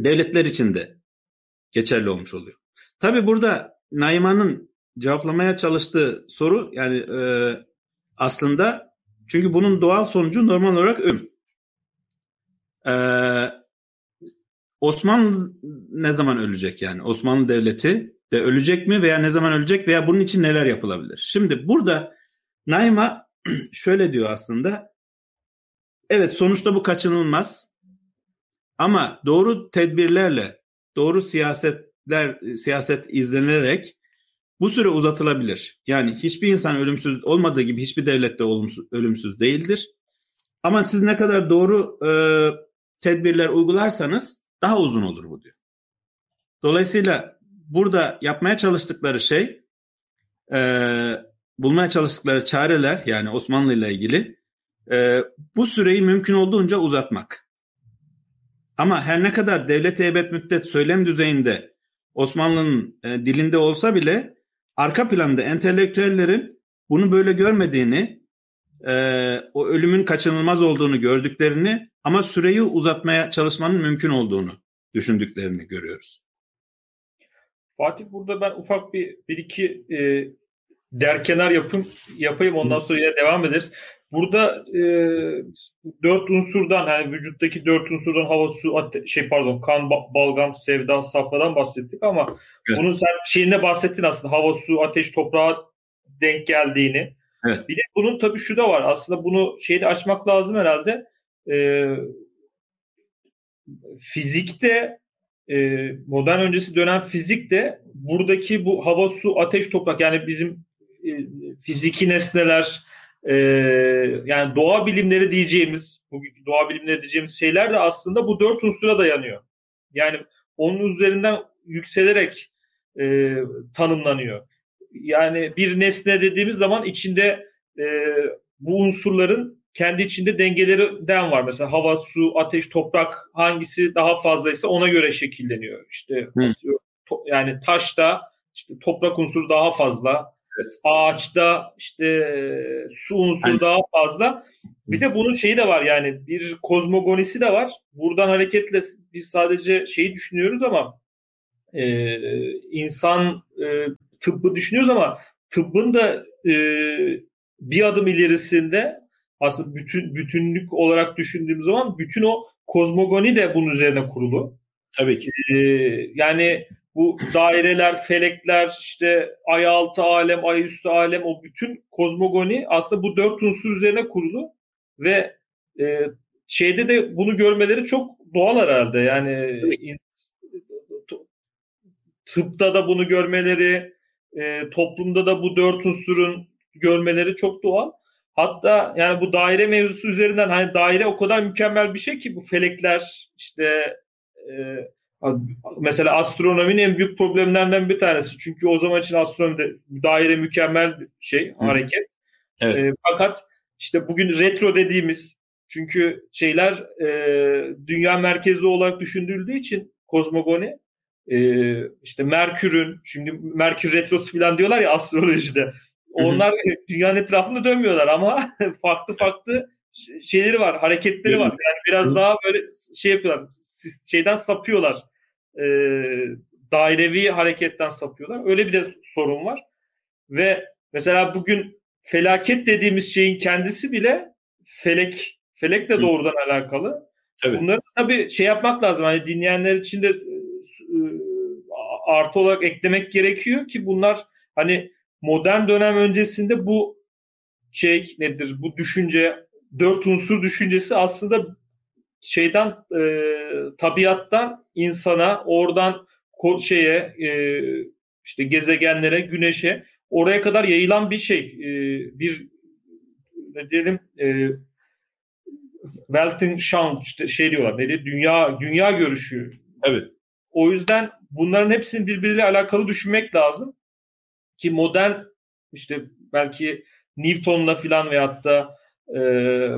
devletler içinde geçerli olmuş oluyor. Tabi burada Naima'nın cevaplamaya çalıştığı soru yani e, aslında çünkü bunun doğal sonucu normal olarak ölüm. Ee, Osmanlı ne zaman ölecek yani? Osmanlı Devleti de ölecek mi veya ne zaman ölecek veya bunun için neler yapılabilir? Şimdi burada Naima şöyle diyor aslında. Evet sonuçta bu kaçınılmaz. Ama doğru tedbirlerle, doğru siyasetler siyaset izlenerek bu süre uzatılabilir. Yani hiçbir insan ölümsüz olmadığı gibi hiçbir devlet de ölümsüz değildir. Ama siz ne kadar doğru e, tedbirler uygularsanız daha uzun olur bu diyor. Dolayısıyla burada yapmaya çalıştıkları şey e, bulmaya çalıştıkları çareler yani Osmanlı ile ilgili e, bu süreyi mümkün olduğunca uzatmak. Ama her ne kadar devlet ebed müddet söylem düzeyinde Osmanlı'nın e, dilinde olsa bile arka planda entelektüellerin bunu böyle görmediğini, e, o ölümün kaçınılmaz olduğunu gördüklerini ama süreyi uzatmaya çalışmanın mümkün olduğunu düşündüklerini görüyoruz. Fatih burada ben ufak bir, bir iki e, derkenar yapım yapayım ondan sonra yine devam ederiz. Burada e, dört unsurdan yani vücuttaki dört unsurdan hava, su, ate- şey pardon kan, balgam, sevda, safradan bahsettik ama evet. bunun sen şeyinde bahsettin aslında hava, su, ateş, toprağa denk geldiğini. Evet. Bir de bunun tabii şu da var aslında bunu şeyde açmak lazım herhalde. E, fizikte e, modern öncesi dönem fizikte buradaki bu hava, su, ateş, toprak yani bizim e, fiziki nesneler e, yani doğa bilimleri diyeceğimiz, bugünkü doğa bilimleri diyeceğimiz şeyler de aslında bu dört unsura dayanıyor. Yani onun üzerinden yükselerek e, tanımlanıyor. Yani bir nesne dediğimiz zaman içinde e, bu unsurların kendi içinde dengelerinden var. Mesela hava, su, ateş, toprak hangisi daha fazlaysa ona göre şekilleniyor. İşte Hı. yani taşta işte toprak unsuru daha fazla, Evet. Ağaçta işte su unsuru yani. daha fazla. Bir de bunun şeyi de var yani bir kozmogonisi de var. Buradan hareketle biz sadece şeyi düşünüyoruz ama e, insan e, tıbbı düşünüyoruz ama tıbbın da e, bir adım ilerisinde aslında bütün bütünlük olarak düşündüğümüz zaman bütün o kozmogoni de bunun üzerine kurulu. Tabii ki. E, yani bu daireler, felekler, işte ay altı alem, ay üstü alem o bütün kozmogoni aslında bu dört unsur üzerine kurulu ve e, şeyde de bunu görmeleri çok doğal herhalde. Yani tıpta da bunu görmeleri, e, toplumda da bu dört unsurun görmeleri çok doğal. Hatta yani bu daire mevzusu üzerinden hani daire o kadar mükemmel bir şey ki bu felekler işte e, Mesela astronominin en büyük problemlerinden bir tanesi. Çünkü o zaman için astronomide daire mükemmel bir şey, Hı. hareket. Evet. E, fakat işte bugün retro dediğimiz çünkü şeyler e, dünya merkezi olarak düşündüğüldüğü için kozmogoni e, işte Merkür'ün şimdi Merkür retrosu falan diyorlar ya astrolojide. Onlar dünyanın etrafında dönmüyorlar ama farklı farklı şeyleri var, hareketleri var. Yani biraz daha böyle şey yapıyorlar, şeyden sapıyorlar e, dairevi hareketten sapıyorlar. Öyle bir de sorun var. Ve mesela bugün felaket dediğimiz şeyin kendisi bile felek felekle doğrudan alakalı. Tabii. Bunları tabii şey yapmak lazım. Hani dinleyenler için de artı olarak eklemek gerekiyor ki bunlar hani modern dönem öncesinde bu şey nedir? Bu düşünce dört unsur düşüncesi aslında şeyden e, tabiattan insana oradan şeye e, işte gezegenlere, güneşe oraya kadar yayılan bir şey. E, bir ne diyelim e, Weltanschauung işte şey diyorlar. Ne diye, dünya dünya görüşü. Evet. O yüzden bunların hepsini birbiriyle alakalı düşünmek lazım. Ki modern işte belki Newton'la filan veyahut da e,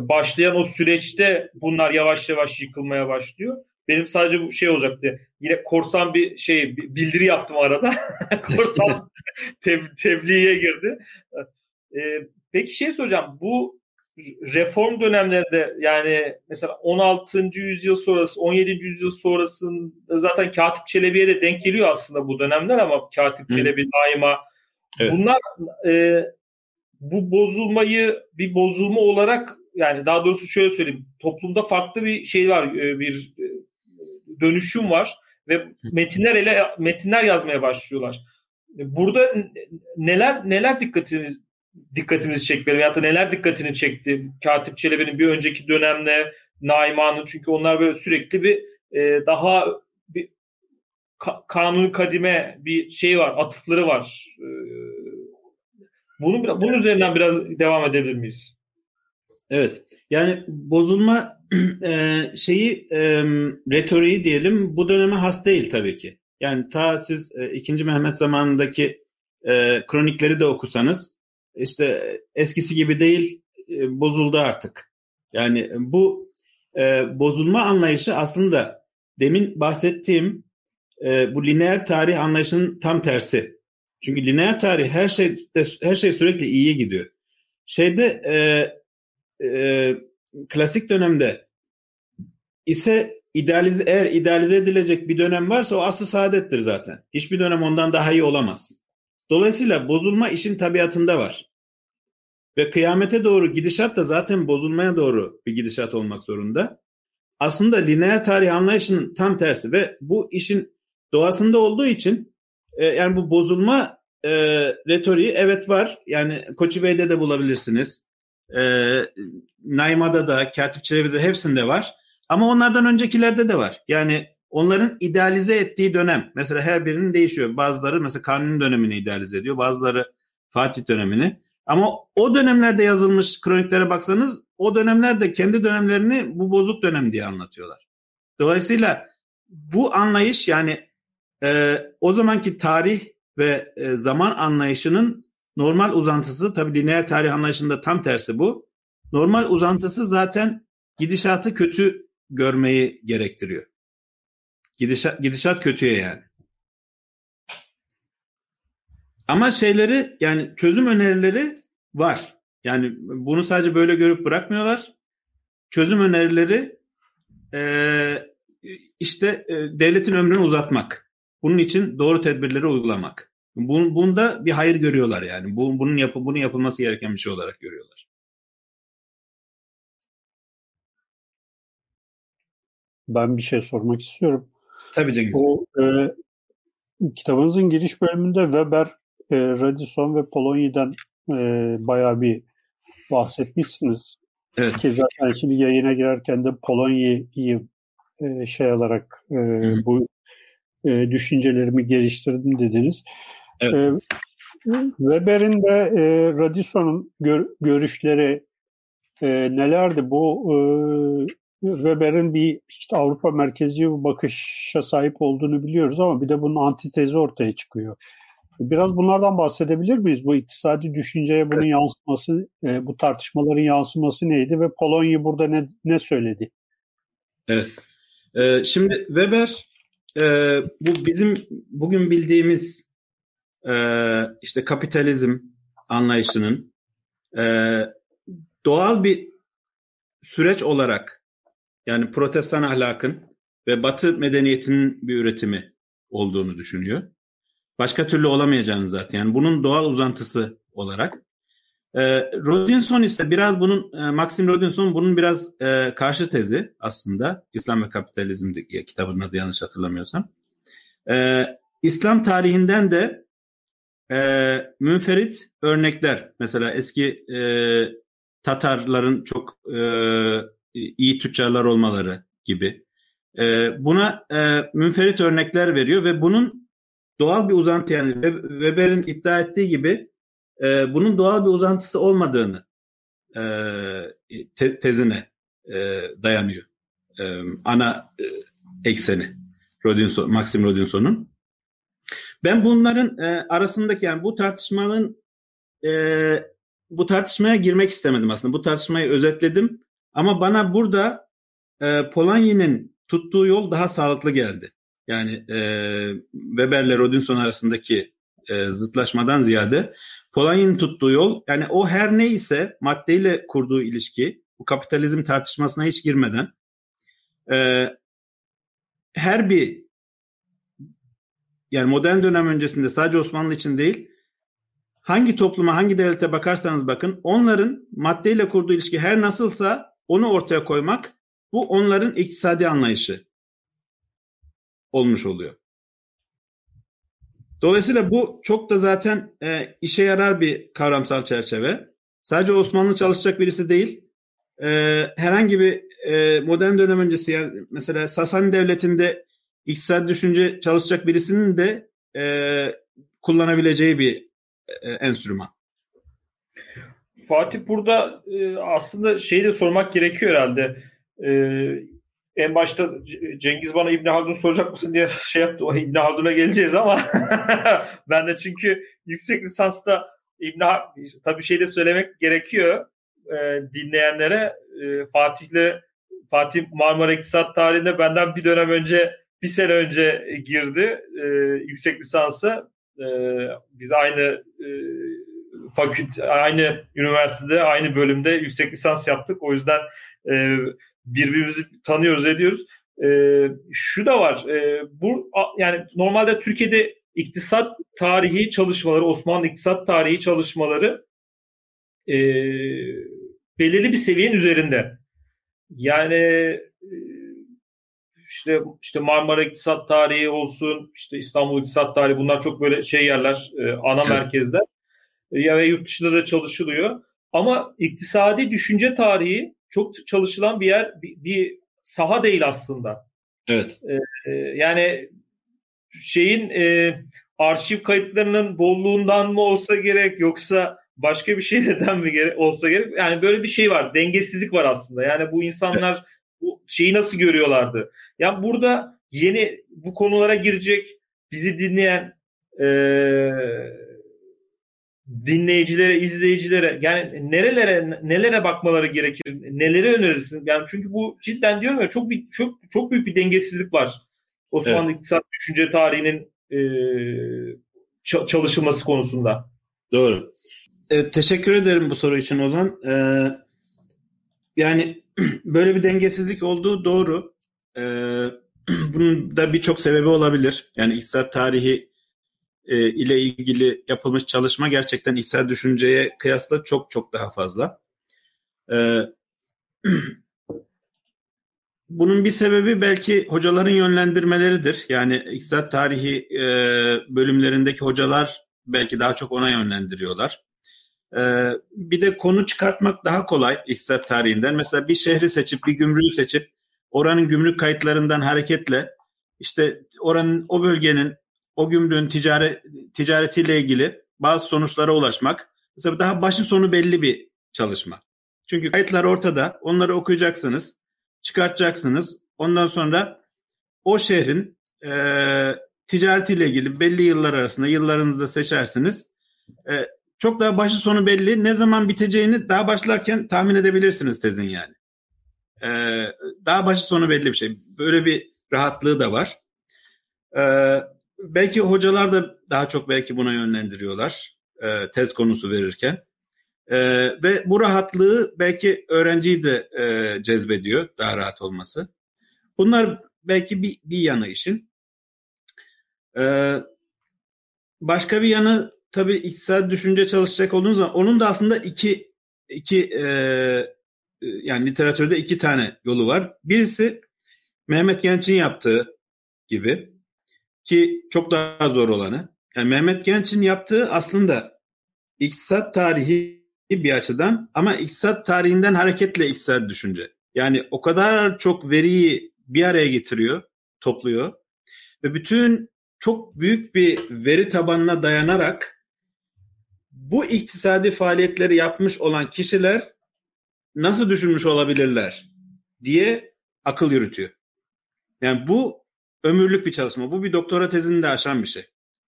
başlayan o süreçte bunlar yavaş yavaş yıkılmaya başlıyor. Benim sadece bu şey olacaktı. Yine korsan bir şey bildiri yaptım arada. korsan tev, tebliğe girdi. E, peki şey soracağım. Bu reform dönemlerinde yani mesela 16. yüzyıl sonrası 17. yüzyıl sonrasında zaten Katip Çelebi'ye de denk geliyor aslında bu dönemler ama Katip Hı. Çelebi daima evet. bunlar e, bu bozulmayı bir bozulma olarak yani daha doğrusu şöyle söyleyeyim toplumda farklı bir şey var e, bir e, dönüşüm var ve metinler ele metinler yazmaya başlıyorlar. Burada neler neler dikkatiniz dikkatinizi çekmeli veyahut da neler dikkatini çekti Katip Çelebi'nin bir önceki dönemle Naiman'ın çünkü onlar böyle sürekli bir e, daha bir ka- kanun kadime bir şey var atıfları var. E, bunun, bunun üzerinden biraz devam edebilir miyiz? Evet. Yani bozulma e, şeyi e, retoriği diyelim bu döneme has değil tabii ki. Yani ta siz e, 2. Mehmet zamanındaki e, kronikleri de okusanız işte eskisi gibi değil e, bozuldu artık. Yani bu e, bozulma anlayışı aslında demin bahsettiğim e, bu lineer tarih anlayışının tam tersi. Çünkü lineer tarih her şey her şey sürekli iyiye gidiyor. Şeyde e, e, klasik dönemde ise idealize eğer idealize edilecek bir dönem varsa o aslı saadettir zaten. Hiçbir dönem ondan daha iyi olamaz. Dolayısıyla bozulma işin tabiatında var. Ve kıyamete doğru gidişat da zaten bozulmaya doğru bir gidişat olmak zorunda. Aslında lineer tarih anlayışının tam tersi ve bu işin doğasında olduğu için e, yani bu bozulma e, retoriği evet var. Yani Koçi Bey'de de bulabilirsiniz. E, Naima'da da, Katip Çelebi'de hepsinde var. Ama onlardan öncekilerde de var. Yani onların idealize ettiği dönem. Mesela her birinin değişiyor. Bazıları mesela Kanuni dönemini idealize ediyor. Bazıları Fatih dönemini. Ama o dönemlerde yazılmış kroniklere baksanız o dönemlerde kendi dönemlerini bu bozuk dönem diye anlatıyorlar. Dolayısıyla bu anlayış yani e, o zamanki tarih ve e, zaman anlayışının normal uzantısı tabii lineer tarih anlayışında tam tersi bu. Normal uzantısı zaten gidişatı kötü görmeyi gerektiriyor. Gidişat, gidişat kötüye yani. Ama şeyleri yani çözüm önerileri var. Yani bunu sadece böyle görüp bırakmıyorlar. Çözüm önerileri e, işte e, devletin ömrünü uzatmak. Bunun için doğru tedbirleri uygulamak. Bun, bunda bir hayır görüyorlar yani. Bu, bunun yapı, bunun yapılması gereken bir şey olarak görüyorlar. Ben bir şey sormak istiyorum. Tabii Cengiz. O e, kitabınızın giriş bölümünde Weber e, Radisson ve Polonya'dan e, bayağı bir bahsetmişsiniz. Evet. Ki zaten şimdi yayına girerken de Polonya'yı e, şey olarak e, bu e, düşüncelerimi geliştirdim dediniz. Evet. E, Weber'in de e, Radisson'un gör, görüşleri e, nelerdi? Bu e, Weber'in bir işte Avrupa merkezi bakışa sahip olduğunu biliyoruz ama bir de bunun antitezi ortaya çıkıyor. Biraz bunlardan bahsedebilir miyiz? Bu iktisadi düşünceye bunun yansıması, e, bu tartışmaların yansıması neydi ve Polonya burada ne, ne söyledi? Evet. Ee, şimdi Weber e, bu bizim bugün bildiğimiz e, işte kapitalizm anlayışının e, doğal bir süreç olarak yani protestan ahlakın ve batı medeniyetinin bir üretimi olduğunu düşünüyor. Başka türlü olamayacağını zaten. Yani bunun doğal uzantısı olarak. E, Rodinson ise biraz bunun, e, Maxim Rodinson bunun biraz e, karşı tezi aslında. İslam ve Kapitalizm kitabının adı yanlış hatırlamıyorsam. E, İslam tarihinden de e, münferit örnekler. Mesela eski e, Tatarların çok e, iyi tüccarlar olmaları, gibi. E, buna e, münferit örnekler veriyor ve bunun doğal bir uzantı yani Weber'in iddia ettiği gibi e, bunun doğal bir uzantısı olmadığını e, te, tezine e, dayanıyor. E, ana e, ekseni Rodinson, Maxim Rodinson'un. Ben bunların e, arasındaki yani bu tartışmanın e, bu tartışmaya girmek istemedim aslında. Bu tartışmayı özetledim. Ama bana burada e, Polanyi'nin tuttuğu yol daha sağlıklı geldi. Yani e, Weber'le Rodinson arasındaki e, zıtlaşmadan ziyade Polanyi'nin tuttuğu yol yani o her neyse maddeyle kurduğu ilişki bu kapitalizm tartışmasına hiç girmeden e, her bir yani modern dönem öncesinde sadece Osmanlı için değil hangi topluma hangi devlete bakarsanız bakın onların maddeyle kurduğu ilişki her nasılsa onu ortaya koymak bu onların iktisadi anlayışı olmuş oluyor. Dolayısıyla bu çok da zaten e, işe yarar bir kavramsal çerçeve. Sadece Osmanlı çalışacak birisi değil. E, herhangi bir e, modern dönem öncesi yani mesela Sasani Devleti'nde iktisadi düşünce çalışacak birisinin de e, kullanabileceği bir e, enstrüman. Fatih burada e, aslında şeyi de sormak gerekiyor herhalde. E, en başta Cengiz bana İbn Haldun soracak mısın diye şey yaptı. O İbn Haldun'a geleceğiz ama ben de çünkü yüksek lisansta İbn tabii şey de söylemek gerekiyor e, dinleyenlere. E, Fatih'le Fatih Marmara İktisat tarihinde benden bir dönem önce bir sene önce girdi e, yüksek lisansı. E, biz aynı e, fakülte, aynı üniversitede, aynı bölümde yüksek lisans yaptık. O yüzden e, birbirimizi tanıyoruz, ediyoruz. E, şu da var. E, bu yani normalde Türkiye'de iktisat tarihi çalışmaları, Osmanlı iktisat tarihi çalışmaları e, belirli bir seviyenin üzerinde. Yani e, işte işte Marmara İktisat Tarihi olsun, işte İstanbul İktisat Tarihi bunlar çok böyle şey yerler, e, ana evet. merkezler. E, ya ve yurt dışında da çalışılıyor. Ama iktisadi düşünce tarihi çok çalışılan bir yer, bir, bir saha değil aslında. Evet. E, yani şeyin e, arşiv kayıtlarının bolluğundan mı olsa gerek yoksa başka bir şeyden mi gerek, olsa gerek? Yani böyle bir şey var. Dengesizlik var aslında. Yani bu insanlar evet. bu şeyi nasıl görüyorlardı? Yani burada yeni bu konulara girecek bizi dinleyen eee dinleyicilere, izleyicilere yani nerelere nelere bakmaları gerekir? Neleri önerirsin? Yani çünkü bu cidden diyorum ya çok bir çok çok büyük bir dengesizlik var. Osmanlı evet. iktisat düşünce tarihinin e, çalışılması konusunda. Doğru. Evet, teşekkür ederim bu soru için Ozan. Ee, yani böyle bir dengesizlik olduğu doğru. Ee, bunun da birçok sebebi olabilir. Yani iktisat tarihi e, ile ilgili yapılmış çalışma gerçekten içsel düşünceye kıyasla çok çok daha fazla. E, bunun bir sebebi belki hocaların yönlendirmeleridir. Yani iktisat tarihi e, bölümlerindeki hocalar belki daha çok ona yönlendiriyorlar. E, bir de konu çıkartmak daha kolay iktisat tarihinden. Mesela bir şehri seçip, bir gümrüğü seçip oranın gümrük kayıtlarından hareketle işte oranın o bölgenin o gümrüğün ticari, ticaretiyle ilgili bazı sonuçlara ulaşmak mesela daha başı sonu belli bir çalışma. Çünkü kayıtlar ortada. Onları okuyacaksınız, çıkartacaksınız. Ondan sonra o şehrin e, ticaretiyle ilgili belli yıllar arasında yıllarınızda seçersiniz. E, çok daha başı sonu belli. Ne zaman biteceğini daha başlarken tahmin edebilirsiniz tezin yani. E, daha başı sonu belli bir şey. Böyle bir rahatlığı da var. E, belki hocalar da daha çok belki buna yönlendiriyorlar e, tez konusu verirken. E, ve bu rahatlığı belki öğrenciyi de e, cezbediyor daha rahat olması. Bunlar belki bir, bir yanı işin. E, başka bir yanı tabii iktisat düşünce çalışacak olduğunuz zaman onun da aslında iki iki e, yani literatürde iki tane yolu var. Birisi Mehmet Genç'in yaptığı gibi ki çok daha zor olanı. Yani Mehmet Genç'in yaptığı aslında iktisat tarihi bir açıdan ama iktisat tarihinden hareketle iktisat düşünce. Yani o kadar çok veriyi bir araya getiriyor, topluyor ve bütün çok büyük bir veri tabanına dayanarak bu iktisadi faaliyetleri yapmış olan kişiler nasıl düşünmüş olabilirler diye akıl yürütüyor. Yani bu ömürlük bir çalışma. Bu bir doktora tezini de aşan bir şey.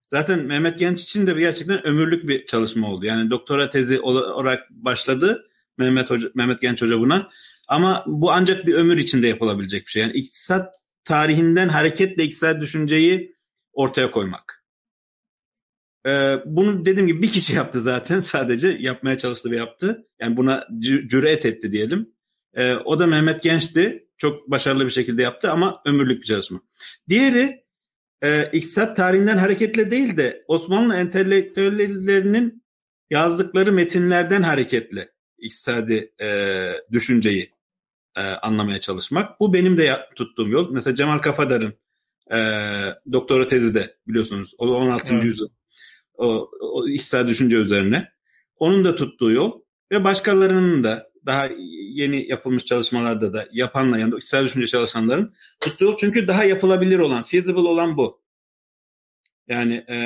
Zaten Mehmet Genç için de gerçekten ömürlük bir çalışma oldu. Yani doktora tezi olarak başladı Mehmet Hoca, Mehmet Genç Hoca buna. Ama bu ancak bir ömür içinde yapılabilecek bir şey. Yani iktisat tarihinden hareketle iktisat düşünceyi ortaya koymak. Ee, bunu dediğim gibi bir kişi yaptı zaten sadece yapmaya çalıştı ve yaptı. Yani buna cüret etti diyelim. Ee, o da Mehmet Genç'ti. Çok başarılı bir şekilde yaptı ama ömürlük bir çalışma. Diğeri e, iktisat tarihinden hareketle değil de Osmanlı entelektüellerinin yazdıkları metinlerden hareketle iktisadi e, düşünceyi e, anlamaya çalışmak. Bu benim de tuttuğum yol. Mesela Cemal Kafadar'ın e, doktora tezi de biliyorsunuz o 16. Evet. yüzyıl o, o iktisadi düşünce üzerine. Onun da tuttuğu yol ve başkalarının da daha yeni yapılmış çalışmalarda da yapanla yanında iktisadi düşünce çalışanların tuttuğu çünkü daha yapılabilir olan, feasible olan bu. Yani e,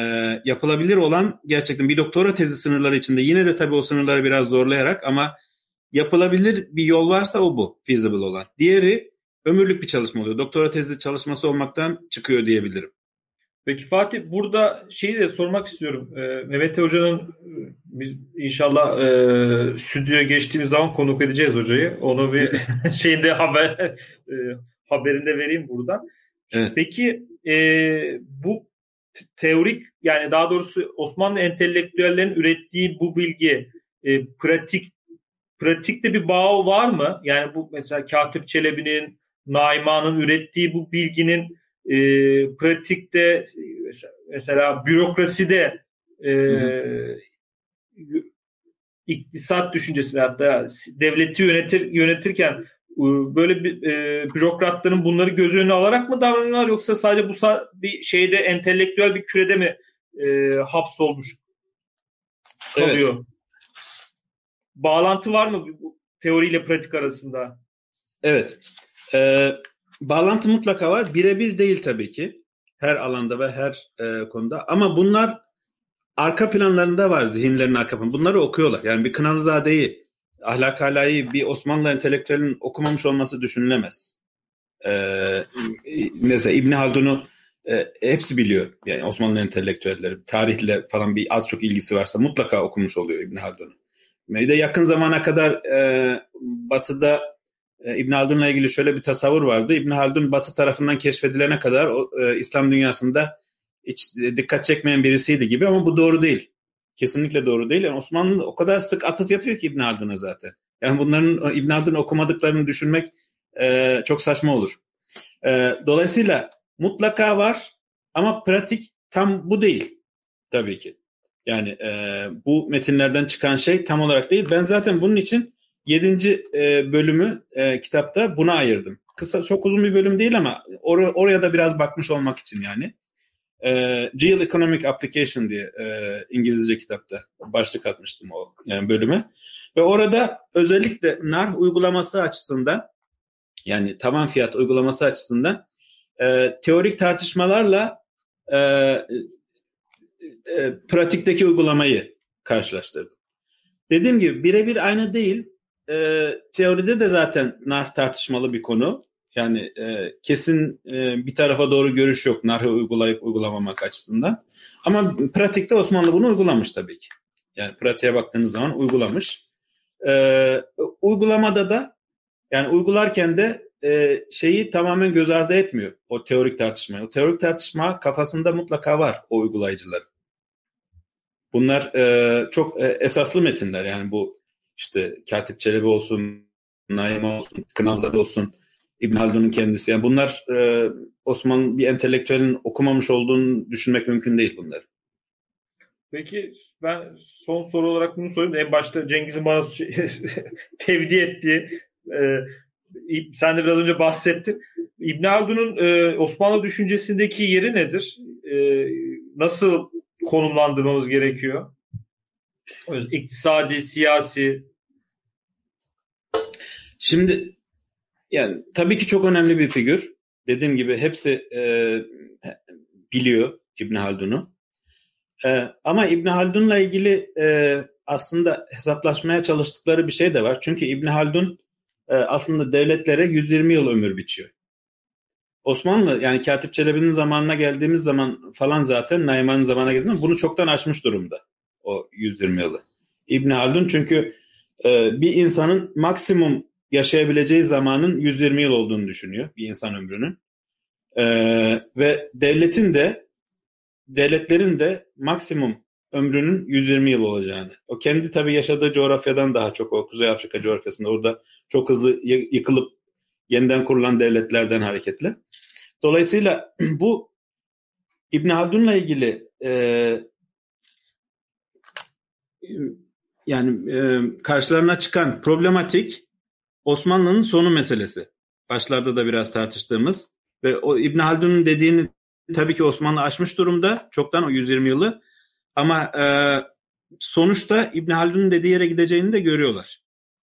yapılabilir olan gerçekten bir doktora tezi sınırları içinde yine de tabii o sınırları biraz zorlayarak ama yapılabilir bir yol varsa o bu feasible olan. Diğeri ömürlük bir çalışma oluyor. Doktora tezi çalışması olmaktan çıkıyor diyebilirim. Peki Fatih burada şeyi de sormak istiyorum. Ee, Mehmet Hoca'nın biz inşallah e, stüdyoya geçtiğimiz zaman konuk edeceğiz hocayı. Onu bir şeyinde haber e, haberinde vereyim buradan. Evet. Peki e, bu teorik yani daha doğrusu Osmanlı entelektüellerin ürettiği bu bilgi e, pratik pratikte bir bağ var mı? Yani bu mesela Katip Çelebi'nin, Naiman'ın ürettiği bu bilginin e, pratikte mesela, bürokraside e, iktisat düşüncesine hatta devleti yönetir yönetirken böyle bir e, bürokratların bunları göz önüne alarak mı davranıyorlar yoksa sadece bu bir şeyde entelektüel bir kürede mi e, hapsolmuş kalıyor? Evet. Bağlantı var mı bu teoriyle pratik arasında? Evet. Ee, bağlantı mutlaka var. Birebir değil tabii ki. Her alanda ve her e, konuda. Ama bunlar arka planlarında var zihinlerin arka planı. Bunları okuyorlar. Yani bir Kınalızade'yi ahlak alayı bir Osmanlı entelektüelinin okumamış olması düşünülemez. Ee, mesela İbni Haldun'u e, hepsi biliyor. Yani Osmanlı entelektüelleri tarihle falan bir az çok ilgisi varsa mutlaka okumuş oluyor İbni Haldun'u. Bir de yakın zamana kadar e, Batı'da e, İbn Haldun'la ilgili şöyle bir tasavvur vardı. İbn Haldun Batı tarafından keşfedilene kadar o, e, İslam dünyasında hiç dikkat çekmeyen birisiydi gibi ama bu doğru değil. Kesinlikle doğru değil. Yani Osmanlı o kadar sık atıf yapıyor ki İbn Haldun'a zaten. Yani bunların İbn Haldun okumadıklarını düşünmek e, çok saçma olur. E, dolayısıyla mutlaka var ama pratik tam bu değil tabii ki. Yani e, bu metinlerden çıkan şey tam olarak değil. Ben zaten bunun için yedinci e, bölümü e, kitapta buna ayırdım. Kısa çok uzun bir bölüm değil ama or- oraya da biraz bakmış olmak için yani e, Real Economic Application diye İngilizce kitapta başlık atmıştım o bölüme. Ve orada özellikle nar uygulaması açısından yani taban fiyat uygulaması açısından teorik tartışmalarla pratikteki uygulamayı karşılaştırdım. Dediğim gibi birebir aynı değil. E, teoride de zaten nar tartışmalı bir konu. Yani e, kesin e, bir tarafa doğru görüş yok narhı uygulayıp uygulamamak açısından. Ama pratikte Osmanlı bunu uygulamış tabii ki. Yani pratiğe baktığınız zaman uygulamış. E, uygulamada da yani uygularken de e, şeyi tamamen göz ardı etmiyor o teorik tartışmayı. O teorik tartışma kafasında mutlaka var o uygulayıcıların. Bunlar e, çok e, esaslı metinler yani bu işte Katip Çelebi olsun, Naim olsun, Kınalzade olsun İbn Haldun'un kendisi. Yani bunlar e, Osmanlı bir entelektüelin okumamış olduğunu düşünmek mümkün değil bunları. Peki ben son soru olarak bunu sorayım. En başta Cengiz'in bana tevdi ettiği e, sen de biraz önce bahsettin. İbn Haldun'un e, Osmanlı düşüncesindeki yeri nedir? E, nasıl konumlandırmamız gerekiyor? İktisadi, siyasi. Şimdi yani tabii ki çok önemli bir figür. dediğim gibi hepsi e, biliyor İbn Haldun'u. E, ama İbn Haldun'la ilgili e, aslında hesaplaşmaya çalıştıkları bir şey de var. Çünkü İbn Haldun e, aslında devletlere 120 yıl ömür biçiyor. Osmanlı yani Katip Çelebi'nin zamanına geldiğimiz zaman falan zaten Naiman'ın zamanına geldiğinde bunu çoktan aşmış durumda o 120 yılı. İbn Haldun çünkü e, bir insanın maksimum yaşayabileceği zamanın 120 yıl olduğunu düşünüyor bir insan ömrünün. E, ve devletin de devletlerin de maksimum ömrünün 120 yıl olacağını. O kendi tabii yaşadığı coğrafyadan daha çok o Kuzey Afrika coğrafyasında orada çok hızlı yıkılıp yeniden kurulan devletlerden hareketle. Dolayısıyla bu İbn Haldun'la ilgili e, yani e, karşılarına çıkan problematik Osmanlı'nın sonu meselesi. Başlarda da biraz tartıştığımız ve o İbn Haldun'un dediğini tabii ki Osmanlı aşmış durumda. Çoktan o 120 yılı. Ama e, sonuçta İbn Haldun'un dediği yere gideceğini de görüyorlar.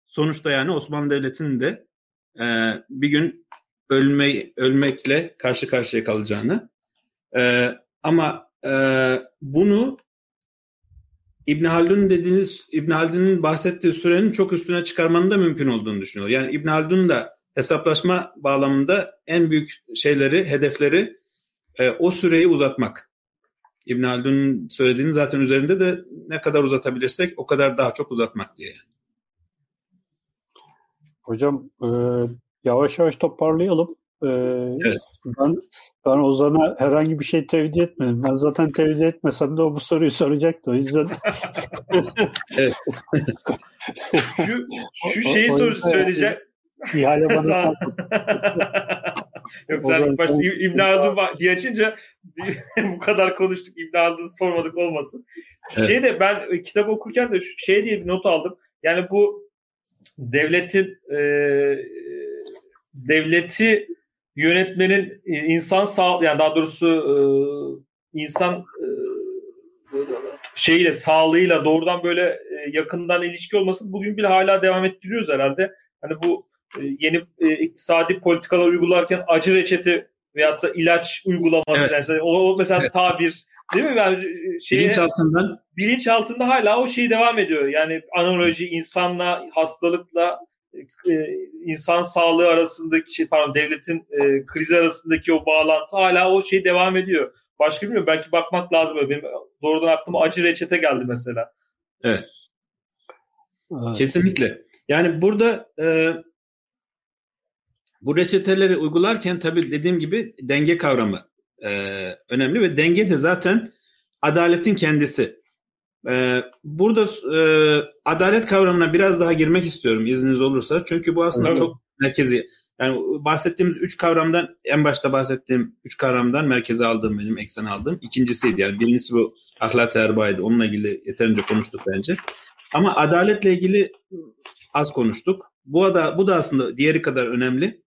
Sonuçta yani Osmanlı Devleti'nin de e, bir gün ölme, ölmekle karşı karşıya kalacağını. E, ama e, bunu İbn Haldun dediğiniz İbn Haldun'un bahsettiği sürenin çok üstüne çıkarmanın da mümkün olduğunu düşünüyor. Yani İbn Haldun da hesaplaşma bağlamında en büyük şeyleri, hedefleri e, o süreyi uzatmak. İbn Haldun'un söylediğinin zaten üzerinde de ne kadar uzatabilirsek o kadar daha çok uzatmak diye. Hocam e, yavaş yavaş toparlayalım. E, evet. Ben ben Ozan'a herhangi bir şey tevdi etmedim. Ben zaten tevdi etmesem de o bu soruyu soracaktı. O yüzden şu, şu şeyi sor, söyleyeceğim. İhale bana Yok sen ilk başta İbn Haldun diye açınca bu kadar konuştuk İbn Haldun'u sormadık olmasın. Evet. Şey de ben e, kitap okurken de şey diye bir not aldım. Yani bu devletin e, devleti yönetmenin e, insan sağ yani daha doğrusu e, insan e, şeyle sağlığıyla doğrudan böyle yakından ilişki olması bugün bile hala devam ettiriyoruz herhalde. Hani bu yeni iktisadi politikalar uygularken acı reçete veyahut da ilaç uygulaması evet. mesela o, o mesela evet. tabir değil mi? Yani şeye, bilinç altından bilinç altında hala o şey devam ediyor. Yani analoji insanla hastalıkla insan sağlığı arasındaki şey pardon devletin e, krizi arasındaki o bağlantı hala o şey devam ediyor. Başka bilmiyorum belki bakmak lazım. Benim doğrudan aklıma acı reçete geldi mesela. Evet. Kesinlikle. Yani burada e, bu reçeteleri uygularken tabii dediğim gibi denge kavramı e, önemli ve denge de zaten adaletin kendisi. E, burada e, adalet kavramına biraz daha girmek istiyorum izniniz olursa. Çünkü bu aslında evet. çok merkezi. Yani bahsettiğimiz üç kavramdan en başta bahsettiğim üç kavramdan merkeze aldığım benim eksen aldığım ikincisiydi. Yani birincisi bu ahlak erbaydı. Onunla ilgili yeterince konuştuk bence. Ama adaletle ilgili az konuştuk. Bu da, bu da aslında diğeri kadar önemli.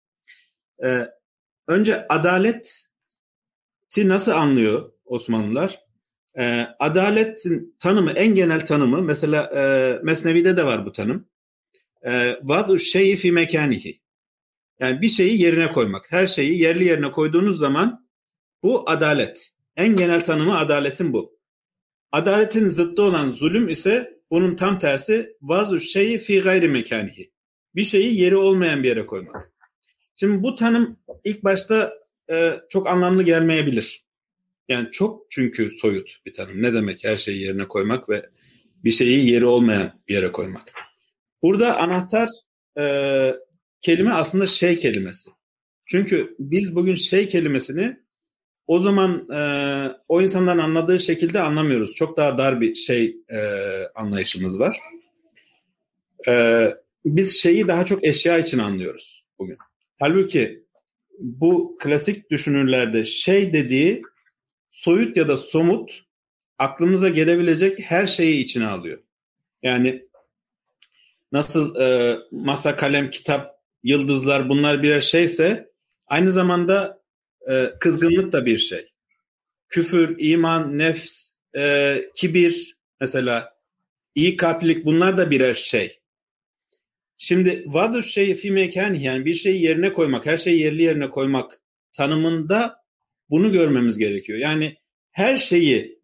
Ee, önce adaleti nasıl anlıyor Osmanlılar? Ee, adaletin tanımı, en genel tanımı mesela e, Mesnevi'de de var bu tanım. Ee, Vadu şeyi fi mekanihi. Yani bir şeyi yerine koymak. Her şeyi yerli yerine koyduğunuz zaman bu adalet. En genel tanımı adaletin bu. Adaletin zıttı olan zulüm ise bunun tam tersi vazu şeyi fi gayri mekanihi. Bir şeyi yeri olmayan bir yere koymak. Şimdi bu tanım ilk başta e, çok anlamlı gelmeyebilir. Yani çok çünkü soyut bir tanım. Ne demek her şeyi yerine koymak ve bir şeyi yeri olmayan bir yere koymak. Burada anahtar e, kelime aslında şey kelimesi. Çünkü biz bugün şey kelimesini o zaman e, o insanların anladığı şekilde anlamıyoruz. Çok daha dar bir şey e, anlayışımız var. E, biz şeyi daha çok eşya için anlıyoruz bugün. Halbuki bu klasik düşünürlerde şey dediği soyut ya da somut aklımıza gelebilecek her şeyi içine alıyor. Yani nasıl e, masa, kalem, kitap, yıldızlar bunlar birer şeyse aynı zamanda e, kızgınlık da bir şey. Küfür, iman, nefs, e, kibir mesela iyi kalplilik bunlar da birer şey. Şimdi vadu şeyi fi yani bir şeyi yerine koymak, her şeyi yerli yerine koymak tanımında bunu görmemiz gerekiyor. Yani her şeyi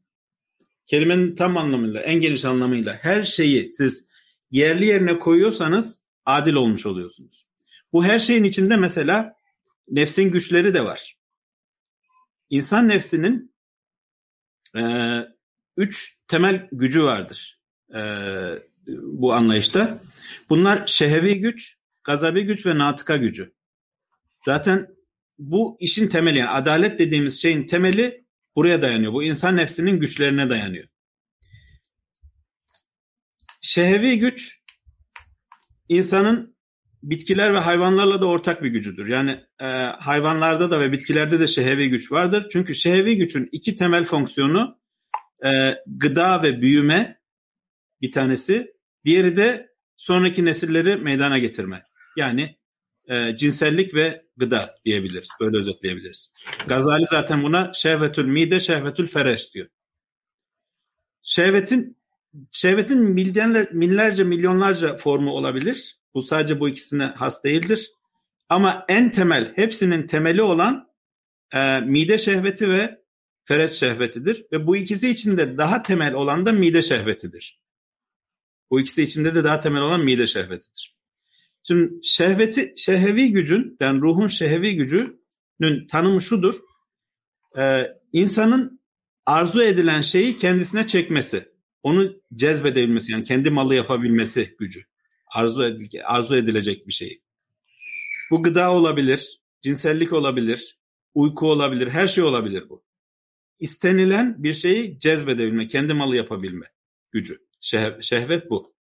kelimenin tam anlamıyla, en geniş anlamıyla her şeyi siz yerli yerine koyuyorsanız adil olmuş oluyorsunuz. Bu her şeyin içinde mesela nefsin güçleri de var. İnsan nefsinin e, üç temel gücü vardır e, bu anlayışta. Bunlar şehevi güç, gazabi güç ve natıka gücü. Zaten bu işin temeli yani adalet dediğimiz şeyin temeli buraya dayanıyor. Bu insan nefsinin güçlerine dayanıyor. Şehevi güç insanın bitkiler ve hayvanlarla da ortak bir gücüdür. Yani e, hayvanlarda da ve bitkilerde de şehevi güç vardır. Çünkü şehevi gücün iki temel fonksiyonu e, gıda ve büyüme bir tanesi. Diğeri de sonraki nesilleri meydana getirme. Yani e, cinsellik ve gıda diyebiliriz. Böyle özetleyebiliriz. Gazali zaten buna şehvetül mide, şehvetül fereş diyor. Şehvetin şehvetin milyonlar, binlerce, milyonlarca formu olabilir. Bu sadece bu ikisine has değildir. Ama en temel, hepsinin temeli olan e, mide şehveti ve fereç şehvetidir. Ve bu ikisi içinde daha temel olan da mide şehvetidir. Bu ikisi içinde de daha temel olan mide şehvetidir. Şimdi şehveti, şehevi gücün, yani ruhun şehevi gücünün tanımı şudur. Ee, insanın arzu edilen şeyi kendisine çekmesi, onu cezbedebilmesi, yani kendi malı yapabilmesi gücü. Arzu, edil, arzu edilecek bir şey. Bu gıda olabilir, cinsellik olabilir, uyku olabilir, her şey olabilir bu. İstenilen bir şeyi cezbedebilme, kendi malı yapabilme gücü. Şeh, şehvet bu.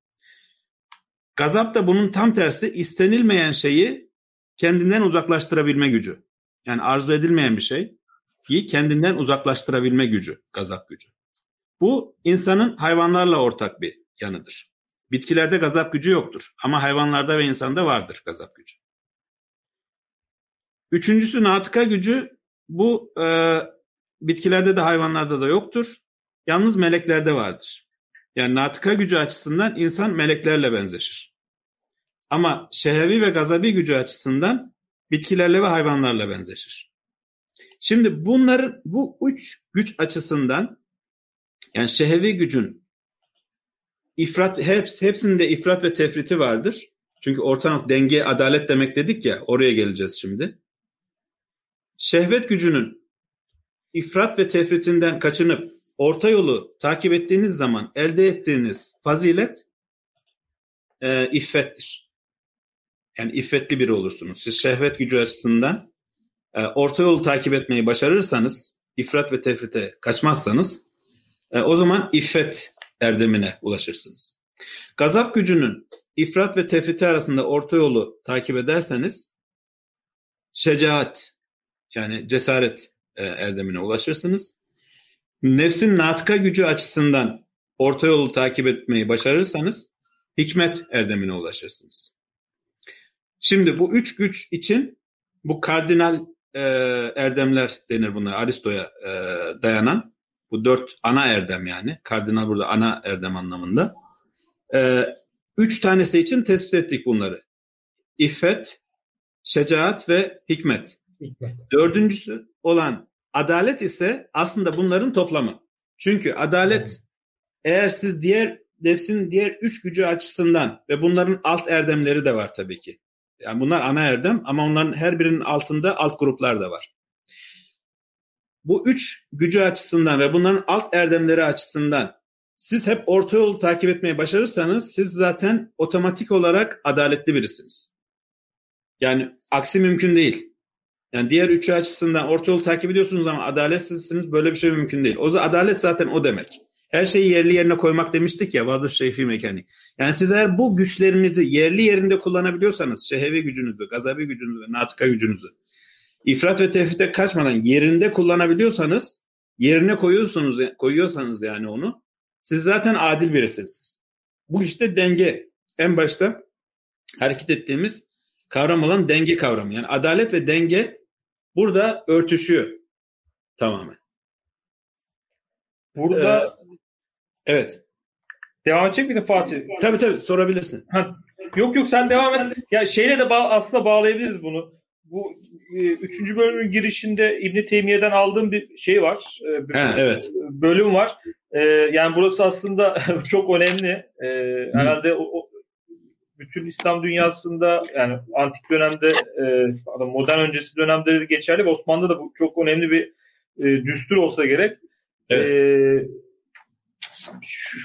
Gazap da bunun tam tersi istenilmeyen şeyi kendinden uzaklaştırabilme gücü. Yani arzu edilmeyen bir şey kendinden uzaklaştırabilme gücü, gazap gücü. Bu insanın hayvanlarla ortak bir yanıdır. Bitkilerde gazap gücü yoktur ama hayvanlarda ve insanda vardır gazap gücü. Üçüncüsü natıka gücü bu e, bitkilerde de hayvanlarda da yoktur. Yalnız meleklerde vardır. Yani natıka gücü açısından insan meleklerle benzeşir. Ama şehevi ve gazabi gücü açısından bitkilerle ve hayvanlarla benzeşir. Şimdi bunların bu üç güç açısından yani şehevi gücün ifrat heps, hepsinde ifrat ve tefriti vardır. Çünkü orta nokta denge, adalet demek dedik ya oraya geleceğiz şimdi. Şehvet gücünün ifrat ve tefritinden kaçınıp orta yolu takip ettiğiniz zaman elde ettiğiniz fazilet e, iffettir. Yani iffetli biri olursunuz. Siz şehvet gücü açısından e, orta yolu takip etmeyi başarırsanız, ifrat ve tefrite kaçmazsanız e, o zaman iffet erdemine ulaşırsınız. Gazap gücünün ifrat ve tefrite arasında orta yolu takip ederseniz şecaat yani cesaret e, erdemine ulaşırsınız. Nefsin natka gücü açısından orta yolu takip etmeyi başarırsanız hikmet erdemine ulaşırsınız. Şimdi bu üç güç için bu kardinal e, erdemler denir buna Aristo'ya e, dayanan. Bu dört ana erdem yani. Kardinal burada ana erdem anlamında. E, üç tanesi için tespit ettik bunları. İffet, şecaat ve hikmet. hikmet. Dördüncüsü olan adalet ise aslında bunların toplamı. Çünkü adalet eğer siz diğer nefsin diğer üç gücü açısından ve bunların alt erdemleri de var tabii ki. Yani bunlar ana erdem ama onların her birinin altında alt gruplar da var. Bu üç gücü açısından ve bunların alt erdemleri açısından siz hep orta yolu takip etmeye başarırsanız siz zaten otomatik olarak adaletli birisiniz. Yani aksi mümkün değil. Yani diğer üçü açısından orta yolu takip ediyorsunuz ama adaletsizsiniz böyle bir şey mümkün değil. O adalet zaten o demek. Her şeyi yerli yerine koymak demiştik ya vadır şeyfi mekanik. Yani siz eğer bu güçlerinizi yerli yerinde kullanabiliyorsanız şehevi gücünüzü, gazabi gücünüzü, natıka gücünüzü ifrat ve tefrite kaçmadan yerinde kullanabiliyorsanız yerine koyuyorsunuz koyuyorsanız yani onu siz zaten adil birisiniz. Bu işte denge en başta hareket ettiğimiz kavram olan denge kavramı. Yani adalet ve denge burada örtüşüyor tamamen. Burada ee, evet. Devam edecek miydin Fatih? Tabii tabii sorabilirsin. Ha, yok yok sen devam et. Ya şeyle de bağ, aslında bağlayabiliriz bunu. bu e, üçüncü bölümün girişinde İbn Teymiye'den aldığım bir şey var. E, bir ha, evet. Bölüm var. E, yani burası aslında çok önemli. E, herhalde o bütün İslam dünyasında yani antik dönemde e, modern öncesi dönemde de geçerli ve Osmanlı'da da bu çok önemli bir e, düstur olsa gerek. Evet. E,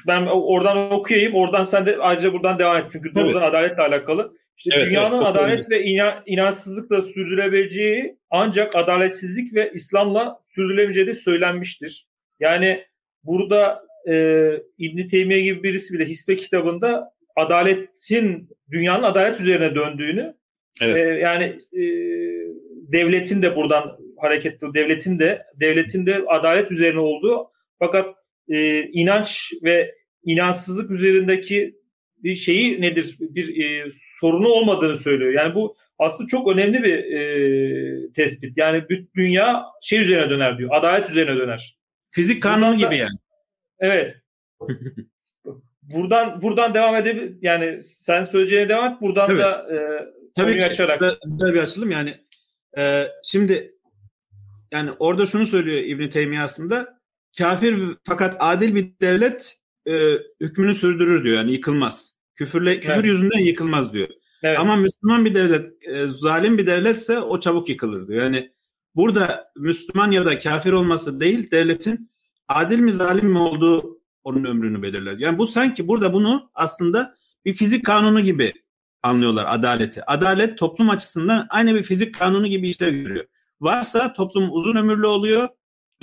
ben oradan okuyayım. Oradan sen de ayrıca buradan devam et. Çünkü doğrudan adaletle alakalı. İşte evet, dünyanın evet, adalet ve inan, inançsızlıkla sürdürülebileceği ancak adaletsizlik ve İslam'la sürdürülemeyeceği de söylenmiştir. Yani burada e, İbn Teymiye gibi birisi bile Hisbe kitabında adaletin dünyanın adalet üzerine döndüğünü evet. e, yani e, devletin de buradan hareketli devletin de devletin de adalet üzerine olduğu fakat e, inanç ve inançsızlık üzerindeki bir şeyi nedir bir e, sorunu olmadığını söylüyor. Yani bu aslında çok önemli bir e, tespit. Yani bütün dünya şey üzerine döner diyor. Adalet üzerine döner. Fizik kanunu gibi yani. Evet. buradan buradan devam edebilir. Yani sen söyleyeceğine devam et. Buradan evet. da e, Tabii ki. açarak. Böyle bir açılım yani. E, şimdi yani orada şunu söylüyor İbn Teymiye aslında kafir fakat adil bir devlet e, hükmünü sürdürür diyor. Yani yıkılmaz. Küfürle küfür evet. yüzünden yıkılmaz diyor. Evet. Ama Müslüman bir devlet, e, zalim bir devletse o çabuk yıkılır diyor. Yani burada Müslüman ya da kafir olması değil, devletin adil mi zalim mi olduğu onun ömrünü belirler. Yani bu sanki burada bunu aslında bir fizik kanunu gibi anlıyorlar adaleti. Adalet toplum açısından aynı bir fizik kanunu gibi işlev görüyor. Varsa toplum uzun ömürlü oluyor,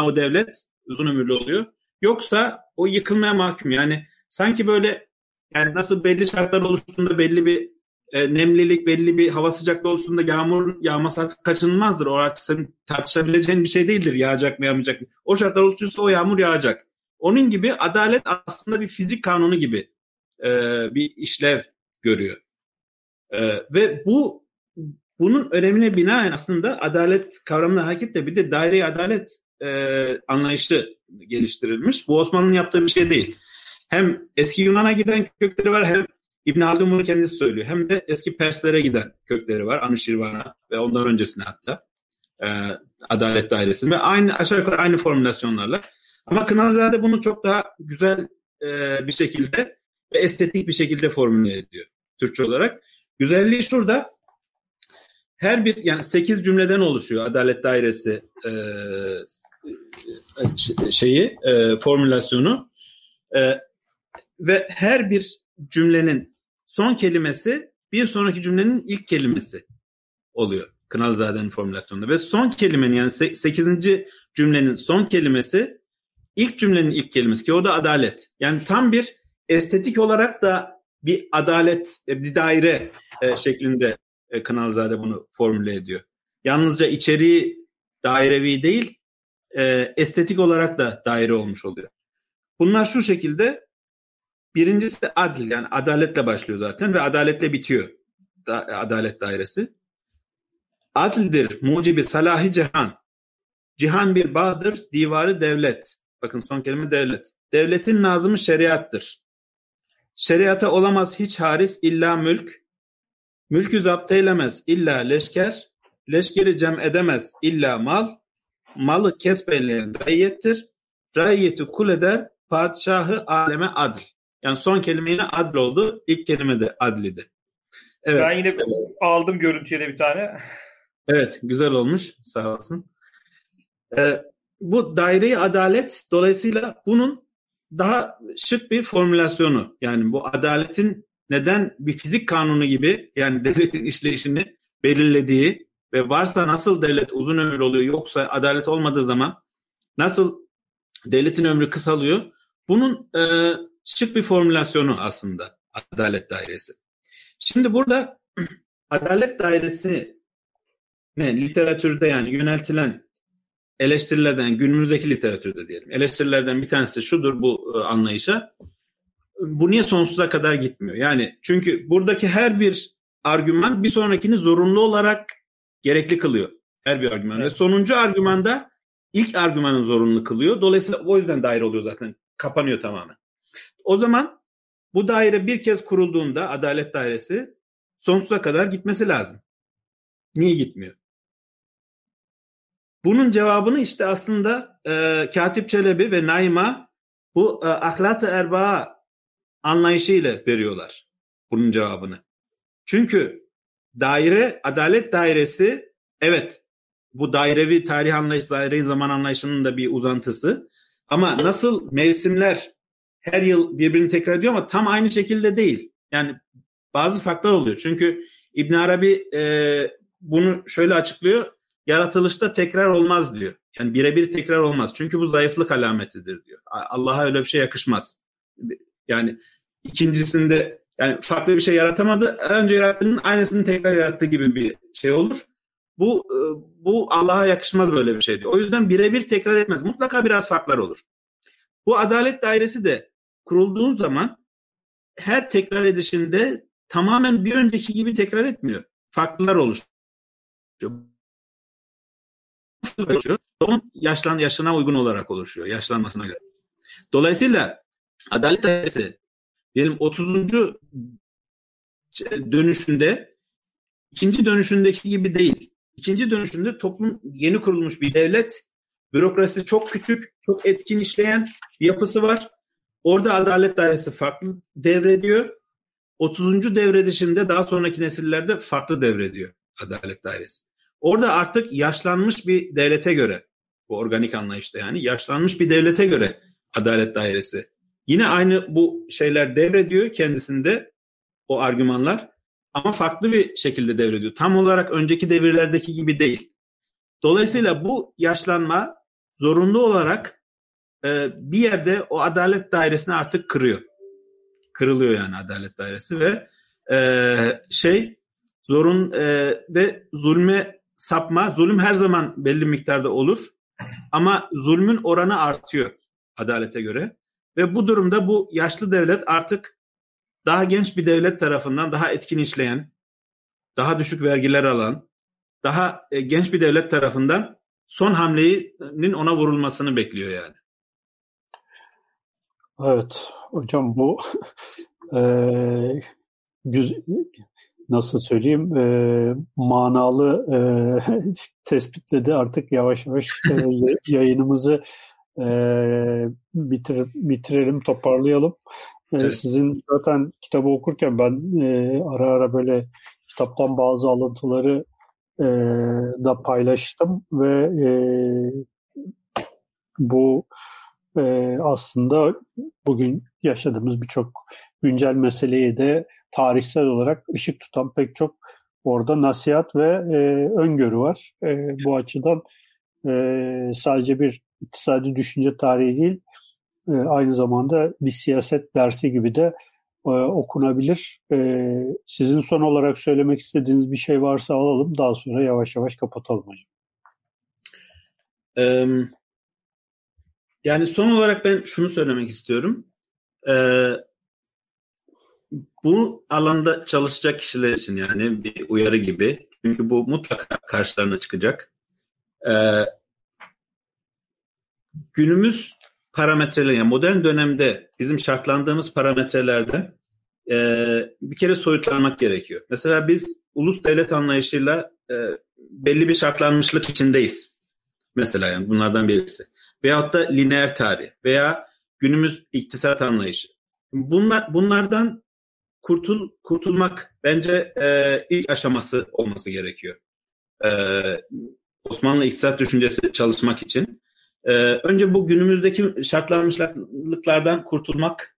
o devlet uzun ömürlü oluyor. Yoksa o yıkılmaya mahkum. Yani sanki böyle yani nasıl belli şartlar oluştuğunda belli bir e, nemlilik, belli bir hava sıcaklığı oluştuğunda yağmur yağması kaçınılmazdır. O artık senin tartışabileceğin bir şey değildir. Yağacak mı yağmayacak mı? O şartlar oluştuysa o yağmur yağacak. Onun gibi adalet aslında bir fizik kanunu gibi e, bir işlev görüyor. E, ve bu bunun önemine binaen aslında adalet kavramına hareketle bir de daire adalet e, anlayışı geliştirilmiş. Bu Osmanlı'nın yaptığı bir şey değil. Hem eski Yunan'a giden kökleri var hem İbn Haldun bunu kendisi söylüyor. Hem de eski Perslere giden kökleri var. Anuşirvan'a ve ondan öncesine hatta. E, Adalet Dairesi ve aynı aşağı yukarı aynı formülasyonlarla. Ama Kınalzade bunu çok daha güzel e, bir şekilde ve estetik bir şekilde formüle ediyor Türkçe olarak. Güzelliği şurada. Her bir yani 8 cümleden oluşuyor Adalet Dairesi e, şeyi e, formülasyonu e, ve her bir cümlenin son kelimesi bir sonraki cümlenin ilk kelimesi oluyor Kınalzade'nin formülasyonunda ve son kelimenin yani 8. cümlenin son kelimesi ilk cümlenin ilk kelimesi ki o da adalet. Yani tam bir estetik olarak da bir adalet, e, bir daire e, şeklinde e, Kınalzade bunu formüle ediyor. Yalnızca içeriği dairevi değil, e, estetik olarak da daire olmuş oluyor. Bunlar şu şekilde birincisi adil yani adaletle başlıyor zaten ve adaletle bitiyor da, adalet dairesi. Adildir mucibi salahi cihan. Cihan bir bağdır, divarı devlet. Bakın son kelime devlet. Devletin nazımı şeriattır. Şeriata olamaz hiç haris illa mülk. Mülkü zapt eylemez illa leşker. Leşkeri cem edemez illa mal malı kesbeyleyen raiyettir. Raiyeti kul eder, padişahı aleme adl. Yani son kelime yine adl oldu. İlk kelime de adlidi. Evet. Ben yine aldım görüntüye de bir tane. Evet, güzel olmuş. Sağ olasın. Ee, bu daire adalet dolayısıyla bunun daha şık bir formülasyonu. Yani bu adaletin neden bir fizik kanunu gibi yani devletin işleyişini belirlediği ve varsa nasıl devlet uzun ömürlü oluyor yoksa adalet olmadığı zaman nasıl devletin ömrü kısalıyor? Bunun e, şık bir formülasyonu aslında adalet dairesi. Şimdi burada adalet dairesi ne literatürde yani yöneltilen eleştirilerden günümüzdeki literatürde diyelim eleştirilerden bir tanesi şudur bu e, anlayışa bu niye sonsuza kadar gitmiyor? Yani çünkü buradaki her bir argüman bir sonrakini zorunlu olarak gerekli kılıyor. Her bir argüman. Evet. Ve sonuncu argümanda ilk argümanın zorunlu kılıyor. Dolayısıyla o yüzden daire oluyor zaten. Kapanıyor tamamen. O zaman bu daire bir kez kurulduğunda adalet dairesi sonsuza kadar gitmesi lazım. Niye gitmiyor? Bunun cevabını işte aslında e, Katip Çelebi ve Naima bu e, ahlak-ı erbaa anlayışıyla veriyorlar bunun cevabını. Çünkü daire, adalet dairesi evet bu dairevi tarih anlayış, dairevi zaman anlayışının da bir uzantısı. Ama nasıl mevsimler her yıl birbirini tekrar ediyor ama tam aynı şekilde değil. Yani bazı farklar oluyor. Çünkü İbn Arabi e, bunu şöyle açıklıyor. Yaratılışta tekrar olmaz diyor. Yani birebir tekrar olmaz. Çünkü bu zayıflık alametidir diyor. Allah'a öyle bir şey yakışmaz. Yani ikincisinde yani farklı bir şey yaratamadı. Önce yarattığının aynısını tekrar yarattığı gibi bir şey olur. Bu e, bu Allah'a yakışmaz böyle bir şey diyor. O yüzden birebir tekrar etmez. Mutlaka biraz farklar olur. Bu adalet dairesi de kurulduğu zaman her tekrar edişinde tamamen bir önceki gibi tekrar etmiyor. Farklılar oluşuyor. Onun yaşlan, yaşına uygun olarak oluşuyor. Yaşlanmasına göre. Dolayısıyla adalet dairesi diyelim 30. dönüşünde ikinci dönüşündeki gibi değil. İkinci dönüşünde toplum yeni kurulmuş bir devlet. Bürokrasi çok küçük, çok etkin işleyen bir yapısı var. Orada adalet dairesi farklı devrediyor. 30. devre dışında daha sonraki nesillerde farklı devrediyor adalet dairesi. Orada artık yaşlanmış bir devlete göre, bu organik anlayışta yani yaşlanmış bir devlete göre adalet dairesi. Yine aynı bu şeyler devrediyor kendisinde o argümanlar ama farklı bir şekilde devrediyor. Tam olarak önceki devirlerdeki gibi değil. Dolayısıyla bu yaşlanma zorunlu olarak e, bir yerde o adalet dairesini artık kırıyor. Kırılıyor yani adalet dairesi ve e, şey zorun e, ve zulme sapma, zulüm her zaman belli miktarda olur ama zulmün oranı artıyor adalete göre. Ve bu durumda bu yaşlı devlet artık daha genç bir devlet tarafından daha etkin işleyen, daha düşük vergiler alan, daha e, genç bir devlet tarafından son hamlenin ona vurulmasını bekliyor yani. Evet hocam bu e, güz, nasıl söyleyeyim e, manalı e, tespitledi artık yavaş yavaş e, yayınımızı e, bitir, bitirelim toparlayalım. Ee, evet. Sizin zaten kitabı okurken ben e, ara ara böyle kitaptan bazı alıntıları e, da paylaştım ve e, bu e, aslında bugün yaşadığımız birçok güncel meseleyi de tarihsel olarak ışık tutan pek çok orada nasihat ve e, öngörü var. E, bu açıdan e, sadece bir iktisadi düşünce tarihi değil, e, aynı zamanda bir siyaset dersi gibi de e, okunabilir. E, sizin son olarak söylemek istediğiniz bir şey varsa alalım. Daha sonra yavaş yavaş kapatalım hocam. Ee, yani son olarak ben şunu söylemek istiyorum. Ee, bu alanda çalışacak kişiler için yani bir uyarı gibi. Çünkü bu mutlaka karşılarına çıkacak. Ee, günümüz parametreler yani modern dönemde bizim şartlandığımız parametrelerde e, bir kere soyutlanmak gerekiyor. Mesela biz ulus devlet anlayışıyla e, belli bir şartlanmışlık içindeyiz. Mesela yani bunlardan birisi. Veyahut da lineer tarih veya günümüz iktisat anlayışı. Bunlar bunlardan kurtul kurtulmak bence e, ilk aşaması olması gerekiyor. E, Osmanlı iktisat düşüncesi çalışmak için. Ee, önce bu günümüzdeki şartlanmışlıklardan kurtulmak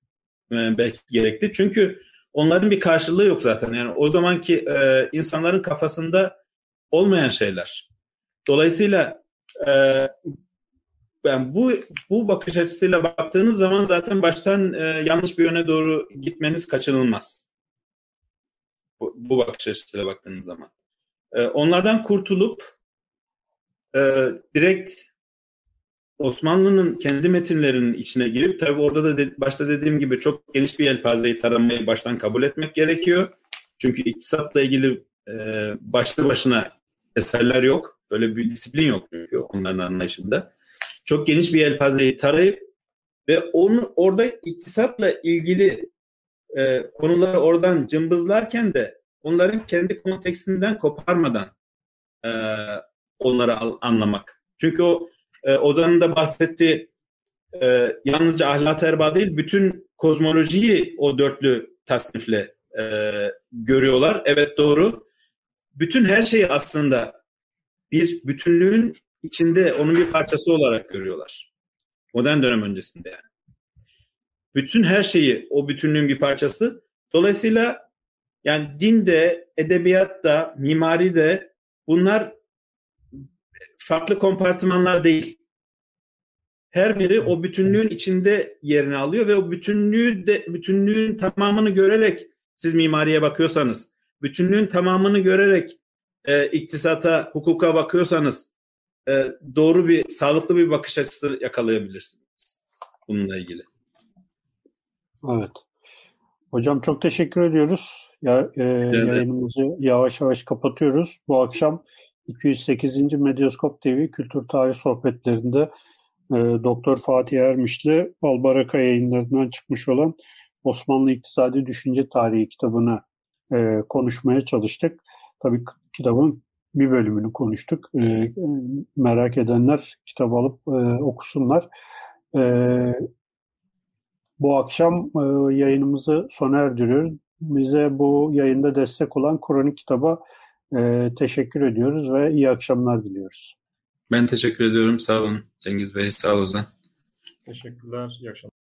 e, belki gerekli. Çünkü onların bir karşılığı yok zaten. Yani o zamanki e, insanların kafasında olmayan şeyler. Dolayısıyla e, ben bu bu bakış açısıyla baktığınız zaman zaten baştan e, yanlış bir yöne doğru gitmeniz kaçınılmaz. Bu, bu bakış açısıyla baktığınız zaman. E, onlardan kurtulup e, direkt Osmanlı'nın kendi metinlerinin içine girip tabi orada da de, başta dediğim gibi çok geniş bir yelpazeyi taramayı baştan kabul etmek gerekiyor. Çünkü iktisatla ilgili e, başlı başına eserler yok. Böyle bir disiplin yok çünkü onların anlayışında. Çok geniş bir yelpazeyi tarayıp ve onu orada iktisatla ilgili e, konuları oradan cımbızlarken de onların kendi kontekstinden koparmadan e, onları al, anlamak Çünkü o e, Ozan'ın da bahsettiği e, yalnızca ahlak erba değil, bütün kozmolojiyi o dörtlü tasnifle e, görüyorlar. Evet doğru. Bütün her şeyi aslında bir bütünlüğün içinde onun bir parçası olarak görüyorlar. Modern dönem öncesinde yani. Bütün her şeyi o bütünlüğün bir parçası. Dolayısıyla yani dinde, edebiyatta, mimari de bunlar farklı kompartımanlar değil. Her biri o bütünlüğün içinde yerini alıyor ve o bütünlüğü de bütünlüğün tamamını görerek siz mimariye bakıyorsanız, bütünlüğün tamamını görerek e, iktisata, hukuka bakıyorsanız e, doğru bir, sağlıklı bir bakış açısı yakalayabilirsiniz bununla ilgili. Evet. Hocam çok teşekkür ediyoruz. Ya, e, yayınımızı yavaş yavaş kapatıyoruz. Bu akşam 208. Medyaskop TV Kültür Tarih Sohbetlerinde e, Doktor Fatih Ermişli Albaraka yayınlarından çıkmış olan Osmanlı İktisadi Düşünce Tarihi kitabını e, konuşmaya çalıştık. Tabii kitabın bir bölümünü konuştuk. E, merak edenler kitabı alıp e, okusunlar. E, bu akşam e, yayınımızı sona erdiriyoruz. Bize bu yayında destek olan Kronik Kitaba e, teşekkür ediyoruz ve iyi akşamlar diliyoruz. Ben teşekkür ediyorum. Sağ olun Cengiz Bey, sağ olun Ozan. Teşekkürler. İyi akşamlar.